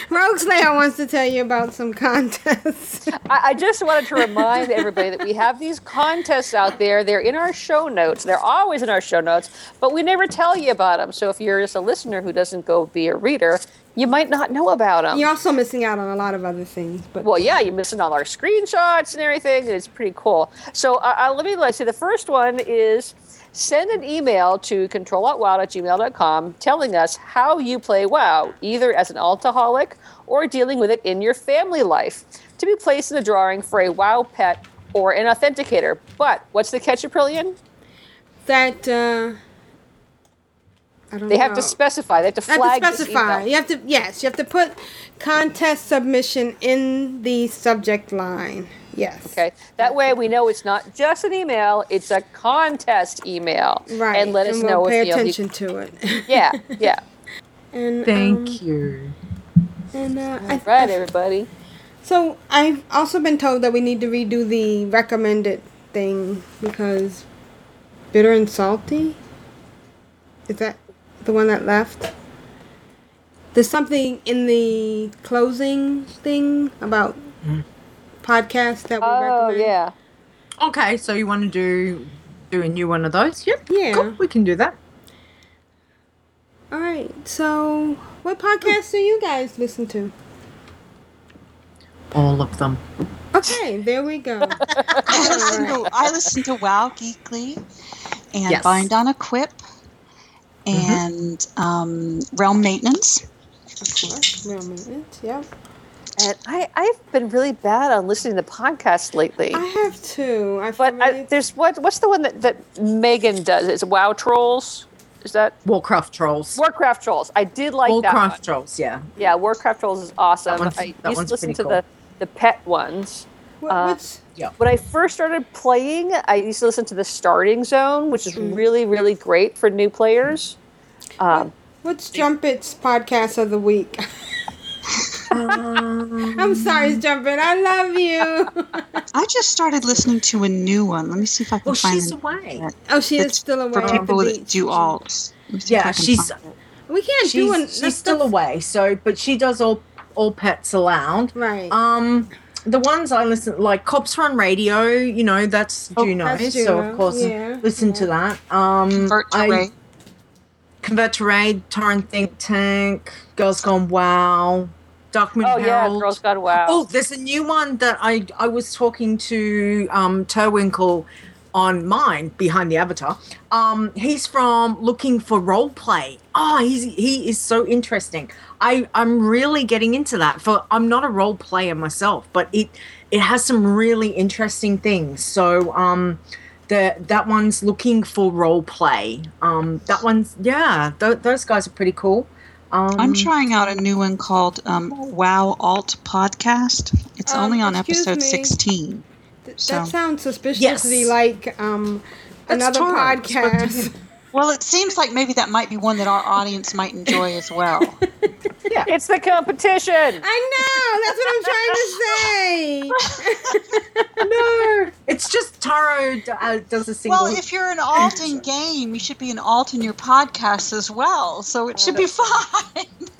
Rogue Slayer wants to tell you about some contests. [laughs] I, I just wanted to remind everybody that we have these contests out there. They're in our show notes. They're always in our show notes, but we never tell you about them. So if you're just a listener who doesn't go be a reader, you might not know about them. You're also missing out on a lot of other things, but Well, yeah, you're missing all our screenshots and everything. and It's pretty cool. So uh, uh, let me let's see. The first one is send an email to ctrlaltwow at gmail.com telling us how you play WoW, either as an altaholic or dealing with it in your family life, to be placed in the drawing for a WoW pet or an authenticator. But what's the catch, Aprillian? that uh, They have know. to specify. They have to You flag have to this specify. email. You have to yes, you have to put contest submission in the subject line. Yes. Okay. That way we know it's not just an email, it's a contest email. Right. And let us we'll know pay if you know, you- attention to it. [laughs] Yeah, yeah. [laughs] And Thank um, you. And uh, I, Right, everybody. So I've also been told that we need to redo the recommended thing because bitter and salty. Is that the one that left? There's something in the closing thing about mm. podcasts that we Oh, recommend. yeah. Okay, so you want to do do a new one of those? Yep. Yeah. Cool, we can do that. All right. So, what podcasts do you guys listen to? All of them. Okay, there we go. [laughs] I listen to I listen to Wow Geekly and Yes. Bind on a Quip and um, Realm Maintenance. Of course, real maintenance. Yeah. And I, I've been really bad on listening to podcasts lately. I have two. I but I, there's what what's the one that, that Megan does? It's Wow Trolls. Is that Warcraft Trolls? Warcraft Trolls. I did like that. Warcraft. Trolls, yeah. Yeah, Warcraft Trolls is awesome. That one's- I used to listen pretty to cool. the the pet ones. What, Uh, Yeah. When I first started playing, I used to listen to the Starting Zone, which is Mm. really really great for new players. Um, what's Jumpet's podcast of the week? I'm sorry, Jumpet. I love you. I just started listening to a new one. Let me see if I can Well, find she's it. away. Oh, she is still away For people that do alts. Let me see if Yeah, she's. We can't do she's, an. she's still away. So, but she does all all pets allowed. Right. Um, the ones I listen like Cops Run Radio. You know that's Oh, Juno, that's so of course yeah, listen to that. Um, Convert to I- Ray. Convert to Raid, Torrent Think Tank, Girls Gone Wow, Dark Moon oh yeah, Girls Gone Wow. Oh, there's a new one that I I was talking to um Terwinkle on mine behind the avatar. Um, he's from Looking for Role Play. Oh, he's he is so interesting. I I'm really getting into that. For I'm not a role player myself, but it it has some really interesting things. So um. The, that one's looking for role play. Um, that one's yeah. Th- those guys are pretty cool. Um, I'm trying out a new one called um, Wow Alt Podcast. It's Um, only on episode me. 16. Th- So- That sounds suspiciously Yes. like um, another Tara. podcast. Well, it seems like maybe that might be one that our audience might enjoy as well. [laughs] It's the competition. I know. That's what I'm trying to say. [laughs] no, it's just Taro uh, does a single. Well, if you're an alt in [laughs] game, you should be an alt in your podcast as well. So it should be fine. [laughs]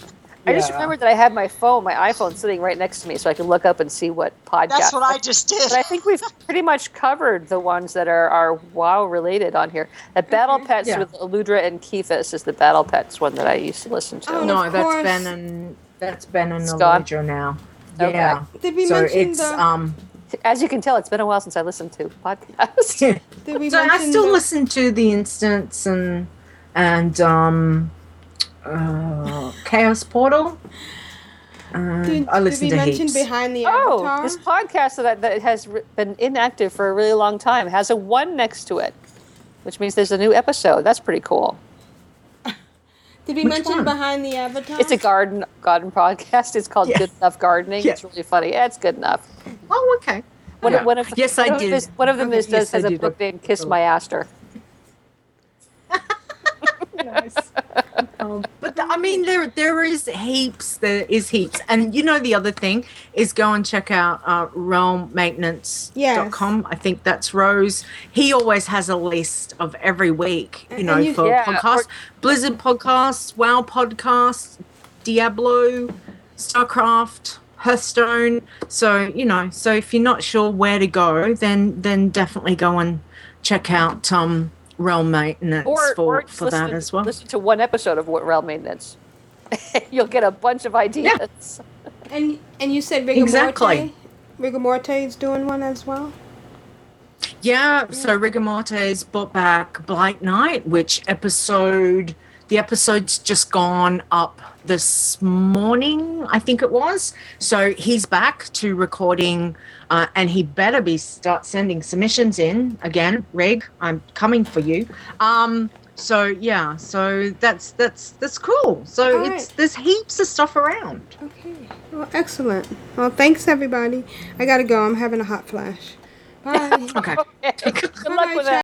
I just remembered that I had my phone, my iPhone, sitting right next to me, so I could look up and see what podcast. That's what I just did. But I think we've [laughs] pretty much covered the ones that are, are WoW related on here. That Battle Pets Yeah. with Eludra and Kephis is the Battle Pets one that I used to listen to. Oh, no, of that's course. Ben and that's Ben and It's gone? Now. Okay. Yeah. Did we so mention it's the- um. As you can tell, it's been a while since I listened to podcasts. [laughs] Did we So I still the- listen to the instance and and um uh, Chaos Portal. And Did, I did we to mention heaps. behind the Oh, avatar? this podcast that, that has been inactive for a really long time has a one next to it, which means there's a new episode. That's pretty cool. [laughs] Did we Which mention one? behind the avatar? It's a garden garden podcast. It's called Yeah. Good Enough Gardening. Yeah. It's really funny. Yeah, it's good enough. Oh, okay. One, Yeah. of, one of Yes, one I of did. Them is, one of them is, Yes, does I has a book named Kiss My Aster. [laughs] [laughs] Um, but the- I mean, there there is heaps. There is heaps, and you know the other thing is go and check out uh, realmmaintenance.com. I think that's Rose. He always has a list of every week. You know, you- for Yeah, podcasts, or- Blizzard podcasts, WoW podcasts, Diablo, StarCraft. Hearthstone. So you know, so if you're not sure where to go, then then definitely go and check out um, Realm Maintenance Or, for, or just for listen, that as well. listen to one episode of what Realm Maintenance. [laughs] You'll get a bunch of ideas. Yeah. [laughs] And and you said Rigor Exactly. Morte? Rigor Morte is doing one as well? Yeah, so Rigor Mortis brought back Blight Night, which episode the episode's just gone up this morning, I think it was. So he's back to recording uh, and he better be start sending submissions in again. Rig, I'm coming for you. Um so yeah, so that's that's that's cool. So All it's right. there's heaps of stuff around. Okay. Well, excellent. Well, thanks everybody. I gotta go. I'm having a hot flash. Bye. [laughs] Okay. [laughs] Good luck with that.